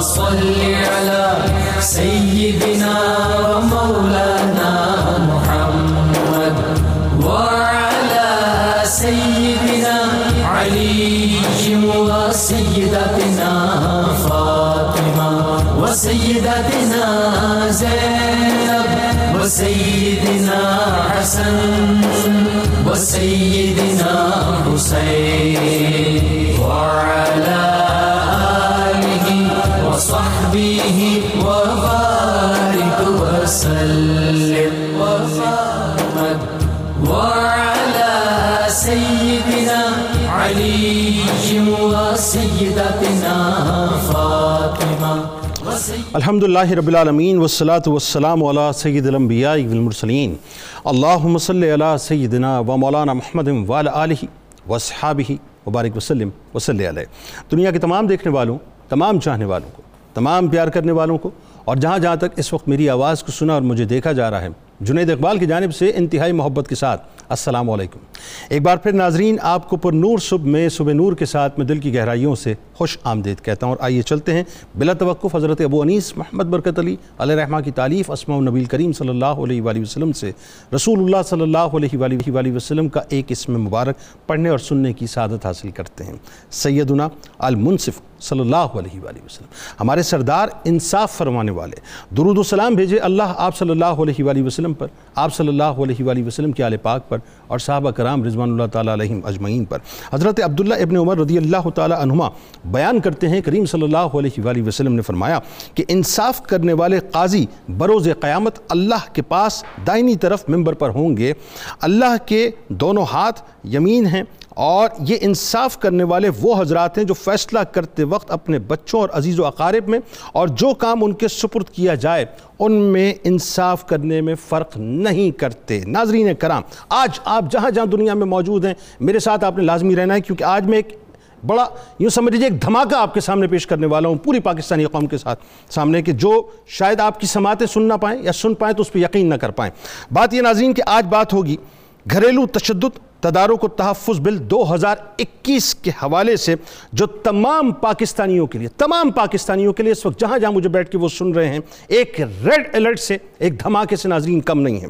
صل على سيدنا ومولانا محمد وعلى سيدنا علي وسيدتنا فاطمة وسيدتنا الحمد اللہ رب العالمین والصلاة والسلام علی سید الانبیاء والمرسلین اللہم صلی علی سیدنا و مولانا محمد وعلی و وصحابہ وبارک وسلم وصلی علیہ دنیا کے تمام دیکھنے والوں تمام چاہنے والوں کو تمام پیار کرنے والوں کو اور جہاں جہاں تک اس وقت میری آواز کو سنا اور مجھے دیکھا جا رہا ہے جنید اقبال کی جانب سے انتہائی محبت کے ساتھ السلام علیکم۔ ایک بار پھر ناظرین، آپ کو پر نور صبح میں صبح نور کے ساتھ میں دل کی گہرائیوں سے خوش آمدید کہتا ہوں۔ اور آئیے چلتے ہیں بلا توقف حضرت ابو انیس محمد برکت علی علیہ رحمہ کی تعلیف اسماء و نبی کریم صلی اللہ علیہ وآلہ وسلم سے۔ رسول اللہ صلی اللہ علیہ وآلہ وآلہ وسلم کا ایک اسم مبارک پڑھنے اور سننے کی سعادت حاصل کرتے ہیں۔ سیدنا المنصف صلی اللہ علیہ وآلہ وسلم۔ ہمارے سردار انصاف فرمانے والے، درود و سلام بھیجے اللہ آپ صلی اللہ علیہ وآلہ وسلم وسلم پر، آپ صلی اللہ علیہ وآلہ وسلم کے آل پاک پر اور صحابہ کرام رضوان اللہ تعالیٰ علیہم اجمعین پر۔ حضرت عبداللہ ابن عمر رضی اللہ تعالیٰ عنہما بیان کرتے ہیں، کریم صلی اللہ علیہ وآلہ وسلم نے فرمایا کہ انصاف کرنے والے قاضی بروز قیامت اللہ کے پاس دائنی طرف ممبر پر ہوں گے۔ اللہ کے دونوں ہاتھ یمین ہیں اور یہ انصاف کرنے والے وہ حضرات ہیں جو فیصلہ کرتے وقت اپنے بچوں اور عزیز و اقارب میں اور جو کام ان کے سپرد کیا جائے، ان میں انصاف کرنے میں فرق نہیں کرتے۔ ناظرین کرام، آج آپ جہاں جہاں دنیا میں موجود ہیں، میرے ساتھ آپ نے لازمی رہنا ہے کیونکہ آج میں ایک بڑا، یوں سمجھ لیجیے ایک دھماکہ آپ کے سامنے پیش کرنے والا ہوں پوری پاکستانی قوم کے ساتھ سامنے کہ جو شاید آپ کی سماعتیں سن نہ پائیں یا سن پائیں تو اس پہ یقین نہ کر پائیں۔ بات یہ ناظرین کہ آج بات ہوگی، گھریلو تشدد تدارک و تحفظ بل دو ہزار اکیس کے حوالے سے جو تمام پاکستانیوں کے لیے، تمام پاکستانیوں کے لیے اس وقت جہاں جہاں مجھے بیٹھ کے وہ سن رہے ہیں، ایک ریڈ الرٹ سے ایک دھماکے سے ناظرین کم نہیں ہیں۔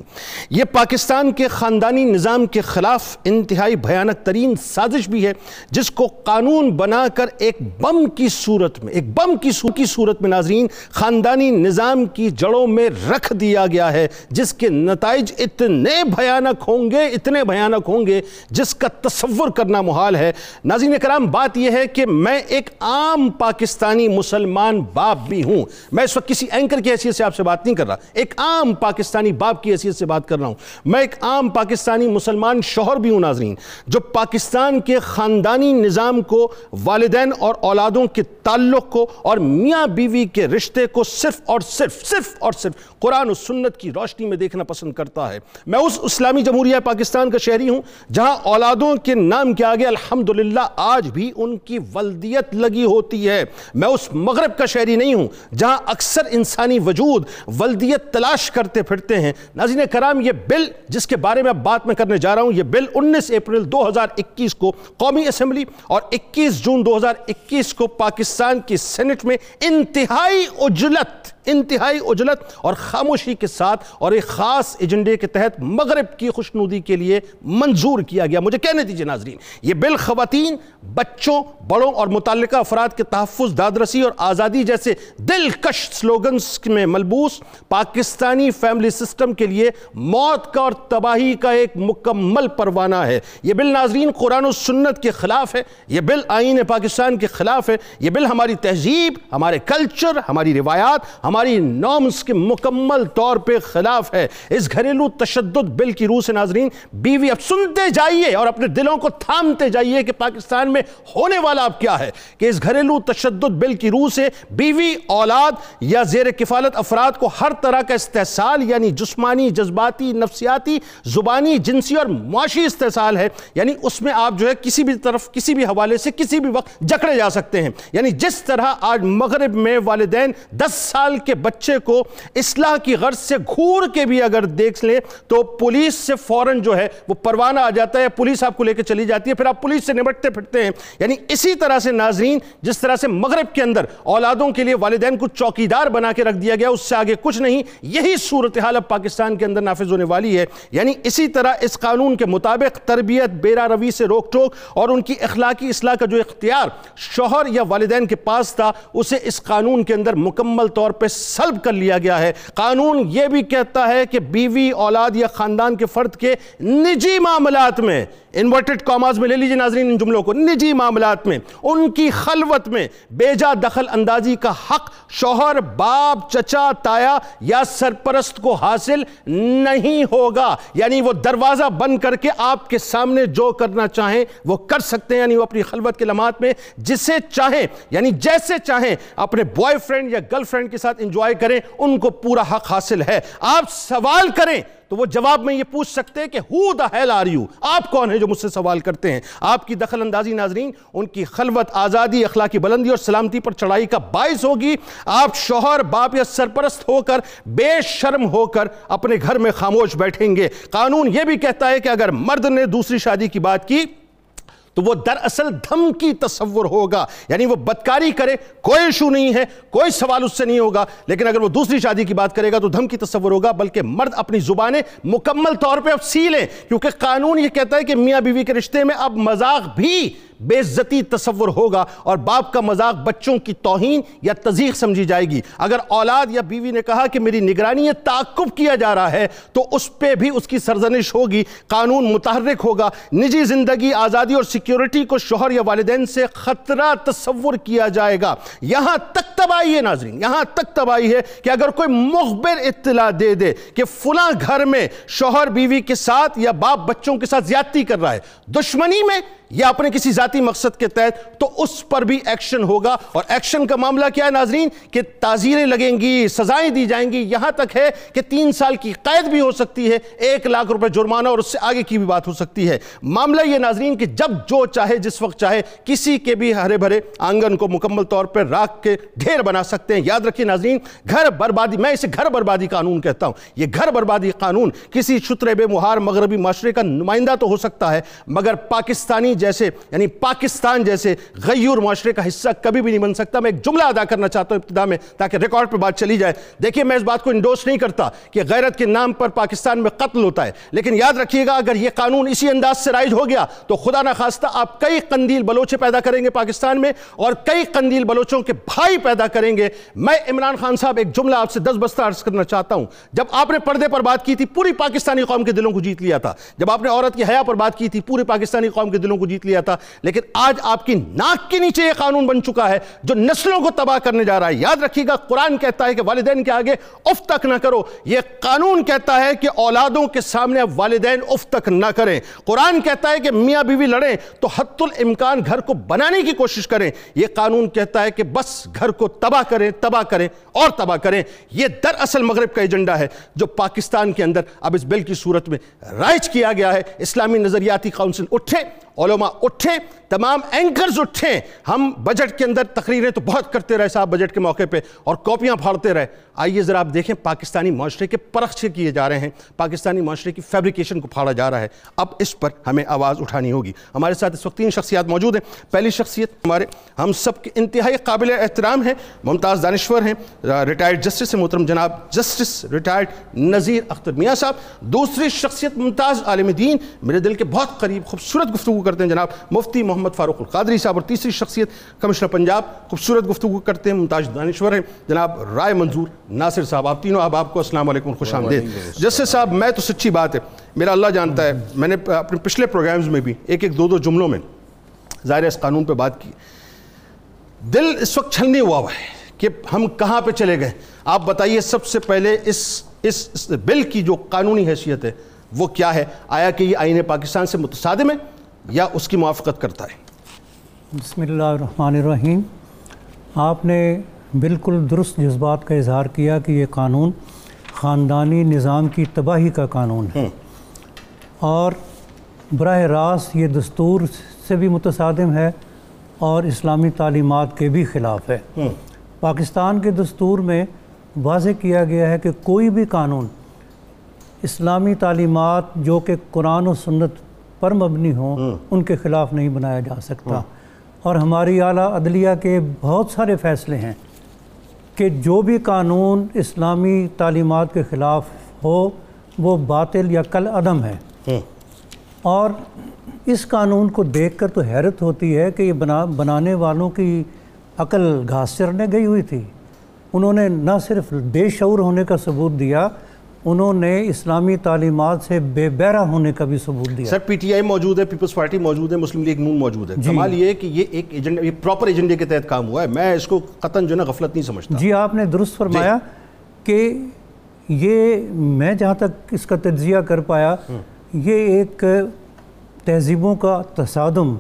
یہ پاکستان کے خاندانی نظام کے خلاف انتہائی بھیانک ترین سازش بھی ہے، جس کو قانون بنا کر ایک بم کی صورت میں، ایک بم کی صورت میں ناظرین، خاندانی نظام کی جڑوں میں رکھ دیا گیا ہے، جس کے نتائج اتنے بھیانک ہوں گے، اتنے بھیانک ہوں گے جس کا تصور کرنا محال ہے۔ ناظرین کرام، بات یہ ہے کہ میں ایک عام پاکستانی مسلمان باپ بھی ہوں۔ میں اس وقت کسی اینکر کی حیثیت سے آپ سے بات نہیں کر رہا۔ ایک عام پاکستانی باپ کی حیثیت سے بات کر رہا ہوں۔ میں ایک عام پاکستانی مسلمان شوہر بھی ہوں، ناظرین، جو پاکستان کے خاندانی نظام کو، والدین اور اولادوں کے تعلق کو اور میاں بیوی کے رشتے کو صرف اور صرف صرف اور صرف قرآن و سنت کی روشنی میں دیکھنا پسند کرتا ہے۔ میں اس اسلامی جمہوریہ پاکستان کا شہری ہوں جہاں اولادوں کے نام کے آگے الحمدللہ آج بھی ان کی ولدیت لگی ہوتی ہے۔ میں اس مغرب کا شہری نہیں ہوں، جہاں اکثر انسانی وجود ولدیت تلاش کرتے پھرتے ہیں۔ ناظرین کرام، یہ بل جس کے بارے میں اب بات میں کرنے جا رہا ہوں، یہ بل انیس اپریل دو ہزار اکیس کو قومی اسمبلی اور اکیس جون دو ہزار اکیس کو پاکستان کی سینٹ میں انتہائی اجلت انتہائی اجلت اور خاموشی کے ساتھ اور ایک خاص ایجنڈے کے تحت مغرب کی خوشنودی کے لیے منظور کیا گیا۔ مجھے کہنے دیجیے ناظرین، یہ بل خواتین بچوں، بڑوں اور متعلقہ افراد کے تحفظ، دادرسی اور آزادی جیسے دلکش سلوگنز میں ملبوس پاکستانی فیملی سسٹم کے لیے موت کا اور تباہی کا ایک مکمل پروانہ ہے۔ یہ بل ناظرین قرآن و سنت کے خلاف ہے۔ یہ بل آئین پاکستان کے خلاف ہے۔ یہ بل ہماری تہذیب، ہمارے کلچر، ہماری روایات ہماری نامز کے مکمل طور پہ خلاف ہے۔ اس گھریلو تشدد بل کی روح سے ناظرین، بیوی، اب سنتے جائیے اور اپنے دلوں کو تھامتے جائیے کہ پاکستان میں ہونے والا اب کیا ہے۔ کہ اس گھریلو تشدد بل کی روح سے بیوی، اولاد یا زیر کفالت افراد کو ہر طرح کا استحصال یعنی جسمانی، جذباتی، نفسیاتی، زبانی، جنسی اور معاشی استحصال ہے۔ یعنی اس میں آپ جو ہے کسی بھی طرف، کسی بھی حوالے سے، کسی بھی وقت جکڑے جا سکتے ہیں۔ یعنی جس طرح آج مغرب میں والدین دس سال کے بچے کو اصلاح کی غرض سے گھور کے بھی اگر دیکھ لیں تو پولیس سے فوراً جو ہے وہ پروانہ آ جاتا ہے، پولیس آپ کو لے کے چلی جاتی ہے، پھر آپ پولیس سے نمٹتے پھرتے ہیں۔ یعنی اسی طرح سے ناظرین، جس طرح سے مغرب کے اندر اولادوں کے لیے والدین کو چوکیدار بنا کے رکھ دیا گیا، اس سے آگے کچھ نہیں، یہی صورتحال اب پاکستان کے اندر نافذ ہونے والی ہے۔ یعنی اسی طرح اس قانون کے مطابق تربیت، بیرا روی سے روک ٹوک اور ان کی اخلاقی اصلاح کا جو اختیار شوہر یا والدین کے پاس تھا، اسے اس قانون کے اندر مکمل طور پہ سلب کر لیا گیا ہے۔ قانون یہ بھی کہتا ہے کہ بیوی، اولاد یا خاندان کے فرد کے نجی معاملات میں، انورٹڈ کاماز میں لے لیجیے ناظرین ان جملوں کو، نجی معاملات میں، ان کی خلوت میں بیجا دخل اندازی کا حق شوہر، باپ، چچا، تایا یا سرپرست کو حاصل نہیں ہوگا۔ یعنی وہ دروازہ بند کر کے آپ کے سامنے جو کرنا چاہیں وہ کر سکتے ہیں یعنی وہ اپنی خلوت کے لمحات میں جسے چاہیں یعنی جیسے چاہیں، اپنے بوائے فرینڈ یا گرل فرینڈ کے ساتھ انجوائے کریں، ان کو پورا حق حاصل ہے۔ آپ سوال کریں تو وہ جواب میں یہ پوچھ سکتے ہیں کہ who the hell are you آپ کون ہیں جو مجھ سے سوال کرتے ہیں؟ آپ کی دخل اندازی ناظرین، ان کی خلوت، آزادی، اخلاقی بلندی اور سلامتی پر چڑھائی کا باعث ہوگی۔ آپ شوہر، باپ یا سرپرست ہو کر بے شرم ہو کر اپنے گھر میں خاموش بیٹھیں گے۔ قانون یہ بھی کہتا ہے کہ اگر مرد نے دوسری شادی کی بات کی تو وہ دراصل دھمکی تصور ہوگا یعنی وہ بدکاری کرے، کوئی ایشو نہیں ہے، کوئی سوال اس سے نہیں ہوگا۔ لیکن اگر وہ دوسری شادی کی بات کرے گا تو دھمکی تصور ہوگا، بلکہ مرد اپنی زبانیں مکمل طور پہ اب سی لیں۔ کیونکہ قانون یہ کہتا ہے کہ میاں بیوی کے رشتے میں اب مذاق بھی بے عزتی تصور ہوگا اور باپ کا مذاق بچوں کی توہین یا تزیق سمجھی جائے گی۔ اگر اولاد یا بیوی نے کہا کہ میری نگرانی تعقب کیا جا رہا ہے، تو اس پہ بھی اس کی سرزنش ہوگی، قانون متحرک ہوگا۔ نجی زندگی، آزادی اور سیکیورٹی کو شوہر یا والدین سے خطرہ تصور کیا جائے گا۔ یہاں تک تباہی ہے ناظرین، یہاں تک تباہی ہے کہ اگر کوئی مخبر اطلاع دے دے کہ فلاں گھر میں شوہر بیوی کے ساتھ یا باپ بچوں کے ساتھ زیادتی کر رہا ہے، دشمنی میں یا اپنے کسی ذاتی مقصد کے تحت تو اس پر بھی ایکشن ہوگا۔ اور ایکشن کا معاملہ کیا ہے ناظرین؟ کہ تعزیریں لگیں گی، سزائیں دی جائیں گی۔ یہاں تک ہے کہ تین سال کی قید بھی ہو سکتی ہے، ایک لاکھ روپے جرمانہ اور اس سے آگے کی بھی بات ہو سکتی ہے۔ معاملہ یہ ناظرین کہ جب جو چاہے، جس وقت چاہے، کسی کے بھی ہرے بھرے آنگن کو مکمل طور پر راکھ کے ڈھیر بنا سکتے ہیں۔ یاد رکھیے ناظرین، گھر بربادی، میں اسے گھر بربادی قانون کہتا ہوں۔ یہ گھر بربادی قانون کسی شتر بے مہار مغربی معاشرے کا نمائندہ تو ہو سکتا ہے، مگر پاکستانی جیسے یعنی پاکستان جیسے غیور معاشرے کا حصہ کبھی بھی نہیں بن سکتا۔ میں ایک جملہ ادا کرنا چاہتا ہوں ابتدا میں تاکہ ریکارڈ پہ بات چلی جائے۔ دیکھیں میں اس بات کو انڈوس نہیں کرتا کہ غیرت کے نام پر پاکستان میں قتل ہوتا ہے۔ لیکن یاد رکھیے گا، اگر یہ قانون اسی انداز سے رائج ہو گیا تو خدا نہ خواستہ آپ کئی قندیل بلوچے پیدا کریں گے پاکستان میں اور کئی قندیل بلوچوں کے بھائی پیدا کریں گے۔ میں عمران خان صاحب ایک جملہ آپ سے دس بستہ عرض کرنا چاہتا ہوں۔ جب آپ نے پردے پر بات کی تھی، پوری پاکستانی قوم کے دلوں کو جیت لیا تھا۔ جب آپ نے عورت کی حیا پر بات کی تھی، پوری پاکستانی قوم کے دلوں کو جیت لیا تھا۔ لیکن آج آپ کی ناک کے نیچے یہ قانون بن چکا ہے جو نسلوں کو تباہ کرنے جا رہا ہے۔ یاد رکھیے گا، قرآن کہتا ہے کہ والدین کے آگے اف تک نہ کرو۔ یہ قانون کہتا ہے کہ اولادوں کے سامنے والدین اف تک نہ کریں۔ قرآن کہتا ہے کہ میاں بیوی لڑیں تو حت الامکان گھر کو بنانے کی کوشش کریں۔ یہ قانون کہتا ہے کہ بس گھر کو تباہ کریں تباہ کریں اور تباہ کریں۔ یہ دراصل مغرب کا ایجنڈا ہے جو پاکستان کے اندر اب اس بل کی صورت میں رائج کیا گیا ہے۔ اسلامی نظریاتی کاؤنسل اٹھے۔ علماء اٹھیں تمام اینکرز اٹھیں ہم بجٹ کے اندر تقریریں تو بہت کرتے رہے صاحب بجٹ کے موقع پہ اور کاپیاں پھاڑتے رہے۔ آئیے ذرا آپ دیکھیں پاکستانی معاشرے کے پرخچے کیے جا رہے ہیں۔ پاکستانی معاشرے کی فیبریکیشن کو پھاڑا جا رہا ہے۔ اب اس پر ہمیں آواز اٹھانی ہوگی۔ ہمارے ساتھ اس وقت تین شخصیات موجود ہیں۔ پہلی شخصیت ہمارے، ہم سب کے انتہائی قابل احترام ہیں۔ ممتاز دانشور ہیں ریٹائرڈ جسٹس ہیں، محترم جناب جسٹس ریٹائرڈ نذیر اختر میاں صاحب۔ دوسری شخصیت ممتاز عالم دین۔ میرے دل کے بہت قریب خوبصورت گفتگو کرتے ہیں جناب مفتی محمد فاروق القادری صاحب اور تیسری شخصیت کمشنر پنجاب خوبصورت گفتگو کرتے ہیں ممتاز دانشور ہیں۔ جناب رائے منظور ناصر صاحب آپ تینوں اب آپ کو السلام علیکم خوش آمدید۔ جسے صاحب میں تو سچی بات ہے میرا اللہ جانتا ہے میں نے اپنے پچھلے پروگرامز میں بھی ایک ایک دو دو جملوں میں ظاہر اس قانون پہ بات کی۔ دل اس وقت چھلنے ہوا ہوا ہے کہ ہم کہاں پہ چلے گئے۔ آپ بتائیے سب سے پہلے اس اس بل کی جو قانونی حیثیت ہے وہ کیا ہے؟ آیا کہ یہ آئین پاکستان سے متصادم ہے؟ یا اس کی موافقت کرتا ہے؟ بسم اللہ الرحمن الرحیم۔ آپ نے بالکل درست جذبات کا اظہار کیا کہ یہ قانون خاندانی نظام کی تباہی کا قانون ہے۔ اور براہ راست یہ دستور سے بھی متصادم ہے اور اسلامی تعلیمات کے بھی خلاف ہے۔ پاکستان کے دستور میں واضح کیا گیا ہے کہ کوئی بھی قانون اسلامی تعلیمات جو کہ قرآن و سنت پر مبنی ہوں ان کے خلاف نہیں بنایا جا سکتا۔ اور ہماری اعلیٰ عدلیہ کے بہت سارے فیصلے ہیں کہ جو بھی قانون اسلامی تعلیمات کے خلاف ہو وہ باطل یا کل عدم ہے۔ اور اس قانون کو دیکھ کر تو حیرت ہوتی ہے کہ یہ بنا بنانے والوں کی عقل گھاس چرنے گئی ہوئی تھی۔ انہوں نے نہ صرف بے شعور ہونے کا ثبوت دیا انہوں نے اسلامی تعلیمات سے بے بہرہ ہونے کا بھی ثبوت دیا۔ سر پی ٹی آئی موجود ہے پیپلز پارٹی موجود ہے مسلم لیگ نون موجود ہے۔ جی۔ کمال یہ ہے کہ یہ ایک ایجنڈا یہ پراپر ایجنڈے کے تحت کام ہوا ہے۔ میں اس کو قطن جو ہے نا غفلت نہیں سمجھتا۔ جی آپ نے درست فرمایا کہ یہ میں جہاں تک اس کا تجزیہ کر پایا یہ ایک تہذیبوں کا تصادم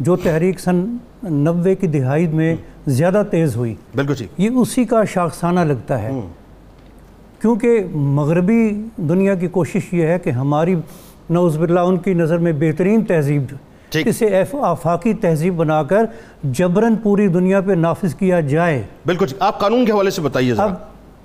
جو تحریک سن نوے کی دہائی میں زیادہ تیز ہوئی۔ بالکل ٹھیک یہ اسی کا شاخسانہ لگتا ہے۔ کیونکہ مغربی دنیا کی کوشش یہ ہے کہ ہماری نعوذ باللہ ان کی نظر میں بہترین تہذیب۔ اسے آفاقی تہذیب بنا کر جبراً پوری دنیا پہ نافذ کیا جائے۔ بالکل ٹھیک آپ قانون کے حوالے سے بتائیے اب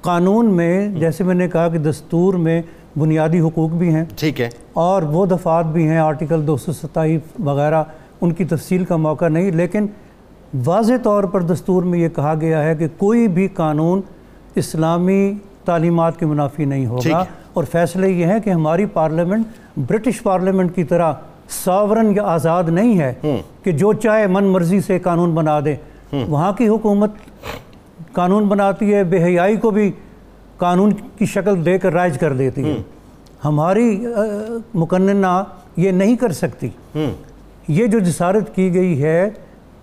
قانون میں جیسے میں نے کہا کہ دستور میں بنیادی حقوق بھی ہیں۔ ٹھیک ہے۔ اور وہ دفعات بھی ہیں آرٹیکل دو سو ستائیس وغیرہ ان کی تفصیل کا موقع نہیں۔ لیکن واضح طور پر دستور میں یہ کہا گیا ہے کہ کوئی بھی قانون اسلامی تعلیمات کے منافی نہیں ہوگا۔ اور فیصلے یہ ہیں کہ ہماری پارلیمنٹ برٹش پارلیمنٹ کی طرح ساورن یا آزاد نہیں ہے کہ جو چاہے من مرضی سے قانون بنا دے۔ وہاں کی حکومت قانون بناتی ہے بے حیائی کو بھی قانون کی شکل دے کر رائج کر دیتی ہے۔ ہماری آ، مقننہ یہ نہیں کر سکتی۔ یہ جو جسارت کی گئی ہے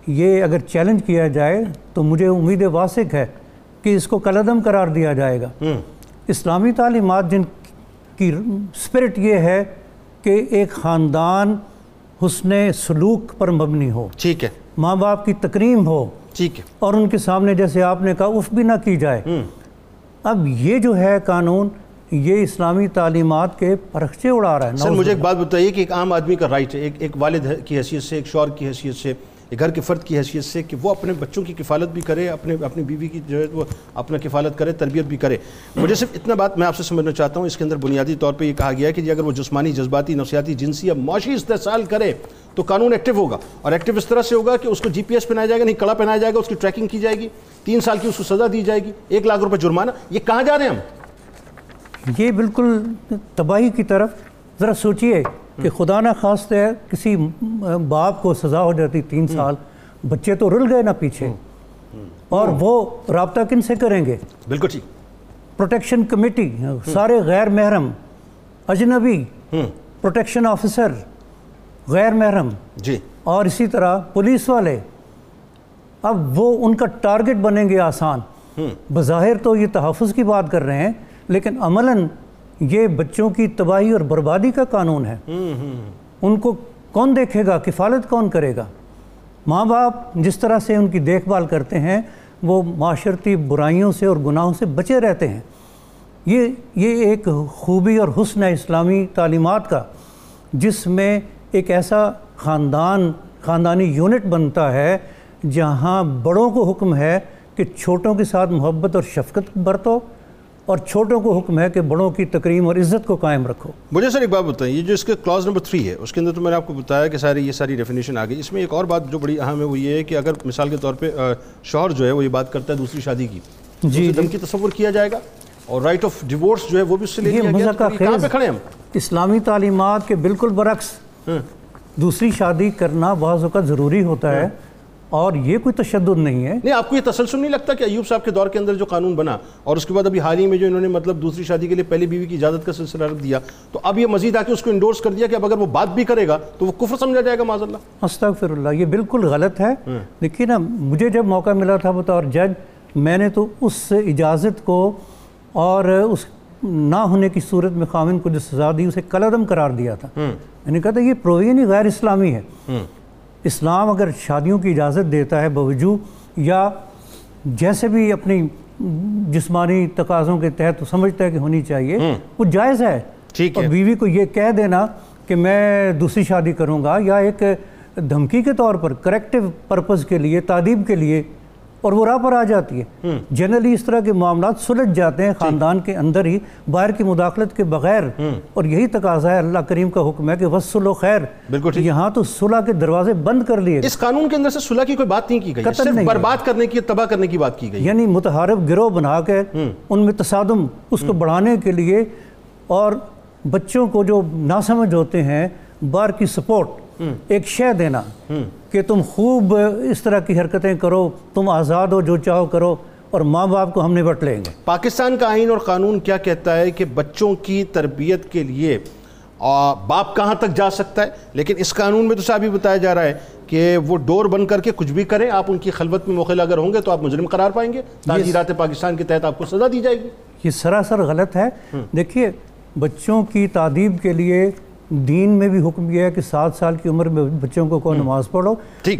یہ اگر چیلنج کیا جائے تو مجھے امید واسق ہے کہ اس کو کلعدم قرار دیا جائے گا۔ اسلامی تعلیمات جن کی اسپرٹ یہ ہے کہ ایک خاندان حسن سلوک پر مبنی ہو۔ ٹھیک ہے۔ ماں باپ کی تکریم ہو۔ ٹھیک ہے۔ اور ان کے سامنے جیسے آپ نے کہا اف بھی نہ کی جائے۔ اب یہ جو ہے قانون یہ اسلامی تعلیمات کے پرخچے اڑا رہا ہے۔ سر مجھے ایک بات بتائیے کہ ایک عام آدمی کا رائٹ ہے ایک ایک والد کی حیثیت سے ایک شوہر کی حیثیت سے۔ ایک گھر کے فرد کی حیثیت سے کہ وہ اپنے بچوں کی کفالت بھی کرے، اپنے اپنی بیوی کی جو ہے وہ اپنا کفالت کرے، تربیت بھی کرے۔ مجھے صرف اتنا بات میں آپ سے سمجھنا چاہتا ہوں۔ اس کے اندر بنیادی طور پہ یہ کہا گیا ہے کہ جی اگر وہ جسمانی، جذباتی، نفسیاتی، جنسی یا معاشی استحصال کرے تو قانون ایکٹیو ہوگا۔ اور ایکٹیو اس طرح سے ہوگا کہ اس کو جی پی ایس پہنایا جائے گا، نہیں کڑا پہنایا جائے گا، اس کی ٹریکنگ کی جائے گی۔ تین سال کی اس کو سزا دی جائے گی۔ ایک لاکھ روپے جرمانہ۔ یہ کہاں جا رہے ہیں ہم؟ یہ بالکل تباہی کی طرف ذرا سوچئے۔ کہ خدا نہ خواستہ ہے کسی باپ کو سزا ہو جاتی تین سال بچے تو رل گئے نا پیچھے۔ اور وہ رابطہ کن سے کریں گے؟ بالکل ٹھیک۔ پروٹیکشن کمیٹی سارے غیر محرم اجنبی پروٹیکشن آفیسر غیر محرم۔ جی۔ اور اسی طرح پولیس والے۔ اب وہ ان کا ٹارگٹ بنیں گے آسان۔ بظاہر تو یہ تحفظ کی بات کر رہے ہیں لیکن عملاً یہ بچوں کی تباہی اور بربادی کا قانون ہے۔ ان کو کون دیکھے گا؟ کفالت کون کرے گا؟ ماں باپ جس طرح سے ان کی دیکھ بھال کرتے ہیں وہ معاشرتی برائیوں سے اور گناہوں سے بچے رہتے ہیں۔ یہ یہ ایک خوبی اور حسن ہے اسلامی تعلیمات کا جس میں ایک ایسا خاندان خاندانی یونٹ بنتا ہے جہاں بڑوں کو حکم ہے کہ چھوٹوں کے ساتھ محبت اور شفقت برتو۔ اور چھوٹوں کو حکم ہے کہ بڑوں کی تکریم اور عزت کو قائم رکھو۔ مجھے سر ایک بات بتائیں یہ جو اس کے کلاس نمبر تھری ہے اس کے اندر تو میں نے آپ کو بتایا کہ ساری یہ ساری ڈیفینیشن آ گئی۔ اس میں ایک اور بات جو بڑی اہم ہے وہ یہ ہے کہ اگر مثال کے طور پہ شوہر جو ہے وہ یہ بات کرتا ہے دوسری شادی کی جی، دم کی تصور کیا جائے گا؟ اور رائٹ آف ڈیورس جو ہے وہ بھی اس سے لے پہ کھڑے ہم؟ اسلامی تعلیمات کے بالکل برعکس دوسری شادی کرنا بعض اوقات ضروری ہوتا ہے۔ اور یہ کوئی تشدد نہیں ہے۔ نہیں آپ کو یہ تسلسل نہیں لگتا کہ ایوب صاحب کے دور کے اندر جو قانون بنا اور اس کے بعد ابھی حال ہی میں جو انہوں نے مطلب دوسری شادی کے لیے پہلی بیوی کی اجازت کا سلسلہ رکھ دیا تو اب یہ مزید آ کے اس کو انڈورس کر دیا کہ اب اگر وہ بات بھی کرے گا تو وہ کفر سمجھا جائے گا معاذ اللہ۔ استغفر اللہ یہ بالکل غلط ہے۔ دیکھیے نا مجھے جب موقع ملا تھا بطور جج میں نے تو اس اجازت کو اور اس نہ ہونے کی صورت میں خامن کو جو سزا دی اسے کلعدم قرار دیا تھا۔ میں نے کہا تھا یہ پروین ہی غیر اسلامی ہے۔ اسلام اگر شادیوں کی اجازت دیتا ہے بوجود یا جیسے بھی اپنی جسمانی تقاضوں کے تحت سمجھتا ہے کہ ہونی چاہیے وہ جائز ہے۔ ٹھیک اور ہے بیوی کو یہ کہہ دینا کہ میں دوسری شادی کروں گا یا ایک دھمکی کے طور پر کریکٹیو پرپز کے لیے تعدیب کے لیے اور وہ راہ پر آ جاتی ہے۔ جنرلی اس طرح کے معاملات سلجھ جاتے ہیں خاندان کے اندر ہی باہر کی مداخلت کے بغیر۔ اور یہی تقاضا ہے اللہ کریم کا حکم ہے کہ وصل و خیر بالکل۔ یہاں تو صلح کے دروازے بند کر لیے اس قانون کے اندر سے صلح کی کوئی بات نہیں کی گئی قطعاً صرف برباد کرنے کی تباہ کرنے کی بات کی گئی یعنی متحارب گروہ بنا کے ان میں تصادم اس کو بڑھانے کے لیے اور بچوں کو جو ناسمجھ ہوتے ہیں باہر کی سپورٹ۔ ایک شے دینا کہ تم خوب اس طرح کی حرکتیں کرو تم آزاد ہو جو چاہو کرو اور ماں باپ کو ہم نبٹ لیں گے۔ پاکستان کا آئین اور قانون کیا کہتا ہے کہ بچوں کی تربیت کے لیے باپ کہاں تک جا سکتا ہے؟ لیکن اس قانون میں تو صاحب یہ بتایا جا رہا ہے کہ وہ ڈور بند کر کے کچھ بھی کریں آپ ان کی خلوت میں موخل اگر ہوں گے تو آپ مجرم قرار پائیں گے۔ تعزیرات پاکستان کے تحت آپ کو سزا دی جائے گی۔ یہ سراسر غلط ہے۔ دیکھیے بچوں کی تعدیب کے لیے دین میں بھی حکم یہ ہے کہ سات سال کی عمر میں بچوں کو کوئی نماز پڑھو۔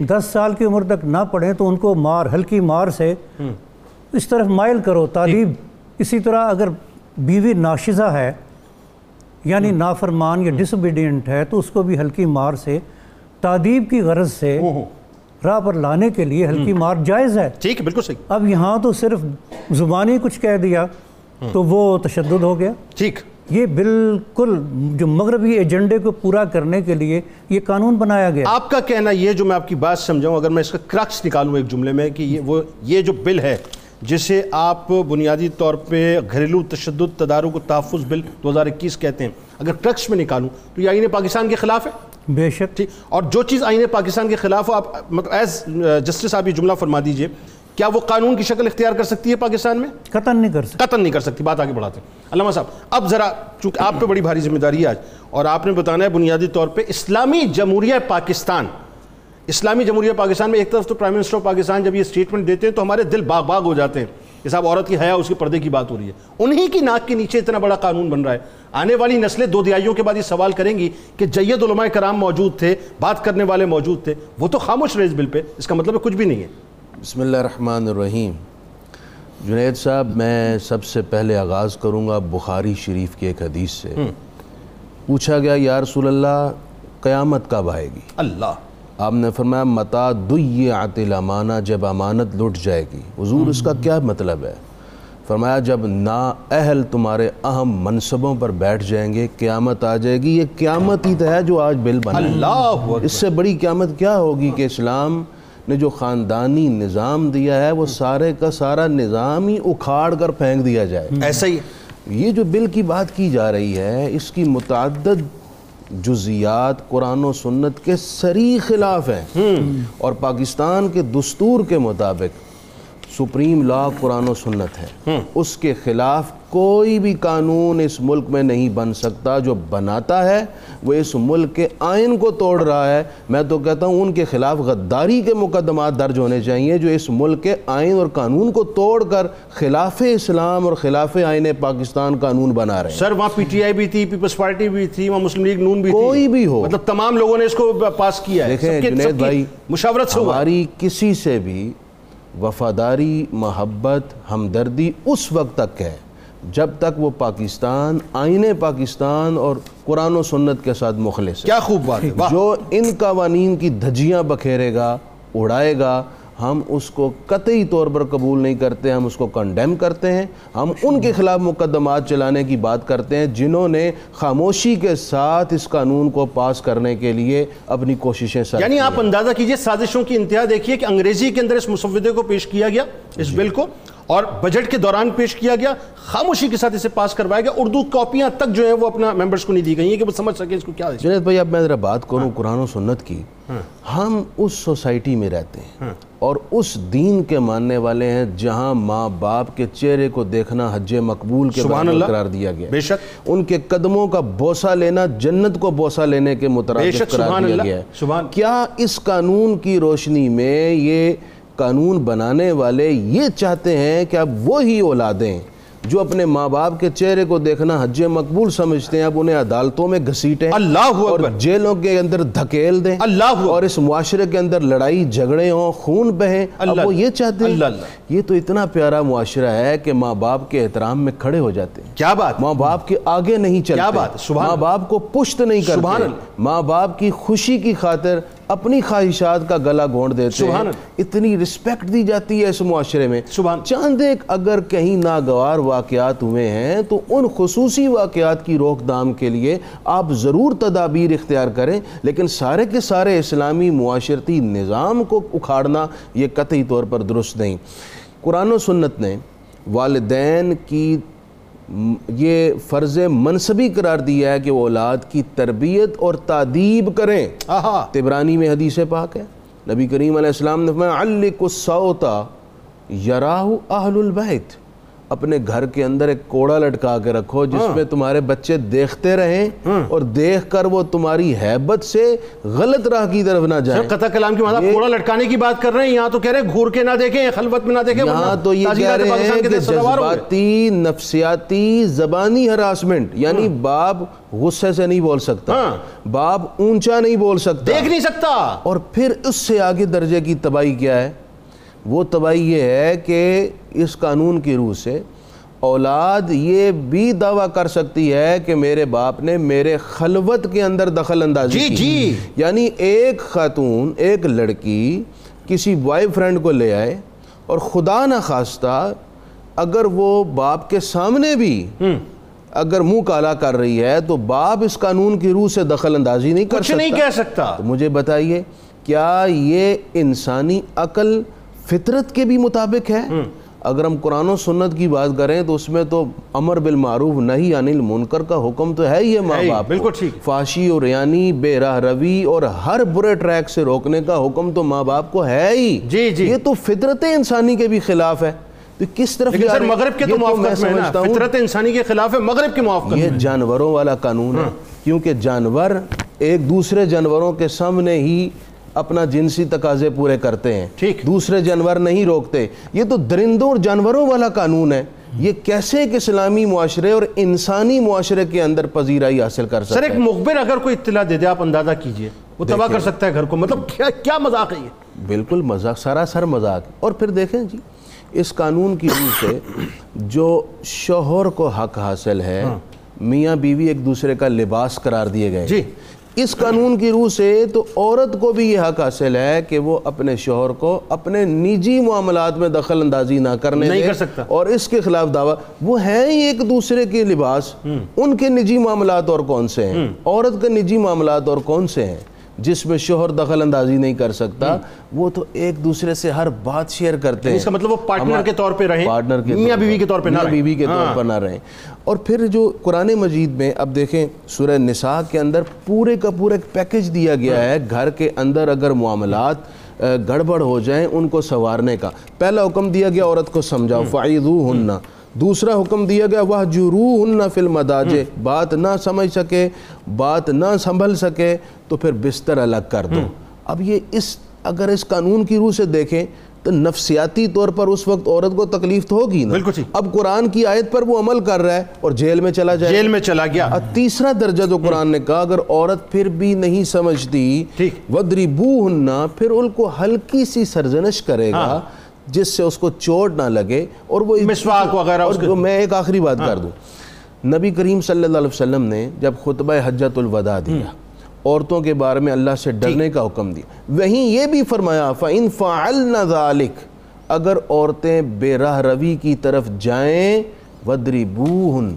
دس سال کی عمر تک نہ پڑھیں تو ان کو مار ہلکی مار سے اس طرف مائل کرو تعلیم۔ اسی طرح اگر بیوی ناشزہ ہے یعنی نافرمان یا ڈس اوبیڈینٹ ہے تو اس کو بھی ہلکی مار سے تعدیب کی غرض سے راہ پر لانے کے لیے ہلکی مار جائز ہے۔ ٹھیک ہے بالکل صحیح۔ اب یہاں تو صرف زبانی کچھ کہہ دیا تو وہ تشدد ہو گیا۔ ٹھیک۔ یہ بالکل جو مغربی ایجنڈے کو پورا کرنے کے لیے یہ قانون بنایا گیا آپ کا کہنا یہ جو میں آپ کی بات سمجھاؤں اگر میں اس کا کرکس نکالوں ایک جملے میں کہ یہ وہ یہ جو بل ہے جسے آپ بنیادی طور پہ گھریلو تشدد تدارک و تحفظ بل دو ہزار اکیس کہتے ہیں۔ اگر کرکس میں نکالوں تو یہ آئین پاکستان کے خلاف ہے؟ بے شک۔ ٹھیک۔ اور جو چیز آئین پاکستان کے خلاف ہو آپ مطلب ایز جسٹس آپ یہ جملہ فرما دیجیے۔ کیا وہ قانون کی شکل اختیار کر سکتی ہے پاکستان میں؟ قطن نہیں کر سکتے قطن نہیں کر سکتی بات آگے بڑھاتے ہیں۔ علامہ صاحب اب ذرا چونکہ آپ پہ بڑی بھاری ذمہ داری ہے آج اور آپ نے بتانا ہے بنیادی طور پہ اسلامی جمہوریہ پاکستان اسلامی جمہوریہ پاکستان میں ایک طرف تو پرائم منسٹر آف پاکستان جب یہ اسٹیٹمنٹ دیتے ہیں تو ہمارے دل باغ باغ ہو جاتے ہیں۔ کہ صاحب عورت کی حیا اس کے پردے کی بات ہو رہی ہے۔ انہی کی ناک کے نیچے اتنا بڑا قانون بن رہا ہے۔ آنے والی نسلیں دو دیائیوں کے بعد یہ سوال کریں گی کہ جید علماء کرام موجود تھے بات کرنے والے موجود تھے وہ تو خاموش رہے اس بل پہ اس کا مطلب ہے کچھ بھی نہیں ہے۔ بسم اللہ الرحمن الرحیم۔ جنید صاحب میں سب سے پہلے آغاز کروں گا بخاری شریف کی ایک حدیث سے۔ پوچھا گیا یا رسول اللہ قیامت کب آئے گی؟ اللہ۔ آپ نے فرمایا متا دیعت الامانہ جب امانت لٹ جائے گی۔ حضور اس کا کیا مطلب ہے؟ فرمایا جب نا اہل تمہارے اہم منصبوں پر بیٹھ جائیں گے قیامت آ جائے گی۔ یہ قیامت ہی تو ہے جو آج بل بنا۔ اللہ۔ اس سے بڑی قیامت کیا ہوگی کہ اسلام نے جو خاندانی نظام دیا ہے وہ سارے کا سارا نظام ہی اکھاڑ کر پھینک دیا جائے۔ ایسا ہی۔ یہ جو بل کی بات کی جا رہی ہے اس کی متعدد جزیات قرآن و سنت کے سری خلاف ہیں۔ اور پاکستان کے دستور کے مطابق سپریم لا قرآن و سنت ہے۔ اس کے خلاف کوئی بھی قانون اس ملک میں نہیں بن سکتا۔ جو بناتا ہے وہ اس ملک کے آئین کو توڑ رہا ہے۔ میں تو کہتا ہوں ان کے خلاف غداری کے مقدمات درج ہونے چاہیے جو اس ملک کے آئین اور قانون کو توڑ کر خلاف اسلام اور خلاف آئین پاکستان قانون بنا رہے ہیں۔ سر وہاں پی ٹی آئی بھی تھی پیپلز پارٹی بھی تھی وہاں مسلم لیگ نون بھی تھی۔ کوئی بھی ہو۔ مطلب تمام لوگوں نے اس کو پاس کیا ہے۔ دیکھیں جنید بھائی مشاورت سے۔ ہماری کسی سے بھی وفاداری محبت ہمدردی اس وقت تک ہے۔ جب تک وہ پاکستان آئین پاکستان اور قرآن و سنت کے ساتھ مخلص ہے۔ کیا خوب بات ہے جو ان قوانین کی دھجیاں بکھیرے گا اڑائے گا ہم اس کو قطعی طور پر قبول نہیں کرتے ہم اس کو کنڈیم کرتے ہیں۔ ہم ان کے خلاف مقدمات چلانے کی بات کرتے ہیں جنہوں نے خاموشی کے ساتھ اس قانون کو پاس کرنے کے لیے اپنی کوششیں یعنی آپ اندازہ کیجیے سازشوں کی انتہا دیکھیے کہ انگریزی کے اندر اس مسودے کو پیش کیا گیا اس جی۔ بل کو۔ اور بجٹ کے دوران پیش کیا گیا خاموشی کے ساتھ اسے پاس کروایا گیا اردو کاپیاں تک جو ہیں وہ اپنا ممبرز کو نہیں دی گئی ہیں کہ وہ سمجھ سکیں اس کو کیا جنید بھائی اب میں ذرا بات کروں قرآن و سنت کی۔ ہم اس سوسائٹی میں رہتے ہیں اور اس دین کے ماننے والے ہیں جہاں ماں باپ کے چہرے کو دیکھنا حج مقبول کے اللہ۔ قرار دیا گیا۔ بے شک۔ ان کے قدموں کا بوسہ لینا جنت کو بوسہ لینے کے مترادف قرار دیا گیا ہے۔ کیا اس قانون کی روشنی میں یہ قانون بنانے والے یہ چاہتے ہیں کہ اب وہی اولادیں جو اپنے ماں باپ کے چہرے کو دیکھنا حج مقبول سمجھتے ہیں اب انہیں عدالتوں میں گھسیٹیں اللہ اور جیلوں کے اندر دھکیل دیں اللہ اور اس معاشرے کے اندر لڑائی جھگڑے ہوں خون بہیں۔ اب وہ یہ چاہتے ہیں یہ تو اتنا پیارا معاشرہ ہے کہ ماں باپ کے احترام میں کھڑے ہو جاتے ہیں۔ کیا بات۔ ماں باپ کے آگے نہیں چلتے۔ ماں۔ باپ کو پشت نہیں کرتے۔ ماں باپ کی خوشی کی خاطر اپنی خواہشات کا گلا گھونٹ دیتے سبحان ہیں اتنی رسپیکٹ دی جاتی ہے اس معاشرے میں۔ سبحان چاند ایک اگر کہیں ناگوار واقعات ہوئے ہیں تو ان خصوصی واقعات کی روک تھام کے لیے آپ ضرور تدابیر اختیار کریں۔ لیکن سارے کے سارے اسلامی معاشرتی نظام کو اکھاڑنا یہ قطعی طور پر درست نہیں۔ قرآن و سنت نے والدین کی یہ فرض منصبی قرار دیا ہے کہ وہ اولاد کی تربیت اور تعدیب کریں۔ تبرانی میں حدیث پاک ہے۔ نبی کریم علیہ السلام نے فرمایا علق الصوتا یراہ اہل البیت اپنے گھر کے اندر ایک کوڑا لٹکا کے رکھو جس میں تمہارے بچے دیکھتے رہیں اور دیکھ کر وہ تمہاری حیبت سے غلط راہ کی طرف نہ جائیں۔ قطع کلام کی مطلب کوڑا لٹکانے کی بات کر رہے ہیں یہاں تو کہہ رہے ہیں گھور کے نہ دیکھیں خلوت میں نہ دیکھیں یہاں تو یہ کہہ رہے ہیں کہ۔ جذباتی نفسیاتی زبانی ہراسمنٹ یعنی باپ غصے سے نہیں بول سکتا ہاں۔ باپ اونچا نہیں بول سکتا۔ دیکھ نہیں سکتا۔ اور پھر اس سے آگے درجے کی تباہی کیا ہے؟ وہ تباہی یہ ہے کہ اس قانون کی روح سے اولاد یہ بھی دعویٰ کر سکتی ہے کہ میرے باپ نے میرے خلوت کے اندر دخل اندازی جی، کی۔ جی۔ یعنی ایک خاتون ایک لڑکی کسی بوائے فرینڈ کو لے آئے اور خدا نہ خواستہ اگر وہ باپ کے سامنے بھی اگر منہ کالا کر رہی ہے تو باپ اس قانون کی روح سے دخل اندازی نہیں کر سکتا نہیں کہہ سکتا۔ تو مجھے بتائیے کیا یہ انسانی عقل فطرت کے بھی مطابق ہے اگر ہم قرآن و سنت کی بات کریں تو اس میں تو امر بالمعروف نہیں انل منکر کا حکم تو ہے ہی ہے ماں باپ کو۔ بالکل ٹھیک۔ فاشی اور یعنی بے راہ روی اور ہر برے ٹریک سے روکنے کا حکم تو ماں باپ کو ہے ہی جی، جی۔ یہ تو فطرت انسانی کے بھی خلاف ہے تو کس طرف لیکن سر؟ مغرب کے یہ تو موافقت میں ہے فطرت انسانی کے خلاف ہے مغرب کے موافقت یہ میں جانوروں والا قانون ہاں۔ ہے کیونکہ جانور ایک دوسرے جانوروں کے سامنے ہی اپنا جنسی تقاضے پورے کرتے ہیں۔ ٹھیک۔ دوسرے جانور نہیں روکتے۔ یہ تو درندوں اور جانوروں والا قانون ہے۔ یہ کیسے ایک اسلامی معاشرے اور انسانی معاشرے کے اندر پذیرائی حاصل کر سر سکتا ایک ہے؟ مخبر اگر کوئی اطلاع دے دے آپ اندازہ کیجیے۔ وہ تباہ کر سکتا ہے گھر کو۔ مطلب کیا کیا مذاق ہے یہ؟ بالکل مذاق سراسر مذاق۔ اور پھر دیکھیں جی اس قانون کی روح سے جو شوہر کو حق حاصل ہے میاں بیوی ایک دوسرے کا لباس قرار دیے گئے۔ جی۔ اس قانون کی روح سے تو عورت کو بھی یہ حق حاصل ہے کہ وہ اپنے شوہر کو اپنے نجی معاملات میں دخل اندازی نہ کرنے نہیں دے کر سکتا۔ اور اس کے خلاف دعویٰ۔ وہ ہیں ہی ایک دوسرے کے لباس۔ ان کے نجی معاملات اور کون سے ہیں؟ عورت کے نجی معاملات اور کون سے ہیں؟ جس میں شوہر دخل اندازی نہیں کر سکتا وہ تو ایک دوسرے سے ہر بات شیئر کرتے ہیں۔ اس کا مطلب وہ پارٹنر کے طور پہ رہیں پارٹنر کے میاں بیوی کے طور پہ نہ رہیں۔ بیوی کے طور پر نہ رہیں۔ اور پھر جو قرآن مجید میں اب دیکھیں سورہ نساء کے اندر پورے کا پورا ایک پیکج دیا گیا ہے۔ گھر کے اندر اگر معاملات گڑبڑ ہو جائیں ان کو سنوارنے کا۔ پہلا حکم دیا گیا عورت کو سمجھاؤ فعیدوہن دوسرا حکم دیا گیا وہ جروہن فی المداجع بات نہ سمجھ سکے بات نہ سنبھل سکے تو پھر بستر الگ کر دو۔ اب یہ اس اگر اس قانون کی روح سے دیکھیں تو نفسیاتی طور پر اس وقت عورت کو تکلیف تو ہوگی نا۔ بالکل ٹھیک۔ اب قرآن کی آیت پر وہ عمل کر رہا ہے اور جیل میں چلا جائے۔ جیل میں چلا گیا۔ تیسرا درجہ جو قرآن نے کہا اگر عورت پھر بھی نہیں سمجھتی ٹھیک۔ وَدْرِبُوهُنَّ پھر ان کو ہلکی سی سرزنش کرے گا۔ ہاں۔ جس سے اس کو چوٹ نہ لگے اور وہ مسواک وغیرہ اور جو میں ایک آخری بات کر دوں۔ نبی کریم صلی اللہ علیہ وسلم نے جب خطبہ حجت الوداع دیا عورتوں کے بارے میں اللہ سے ڈرنے کا حکم دیا۔ وہیں یہ بھی فرمایا فَإِن فَعَلْنَ ذَلِكَ اگر عورتیں بے راہ روی کی طرف جائیں وَدْرِبُوهُنْ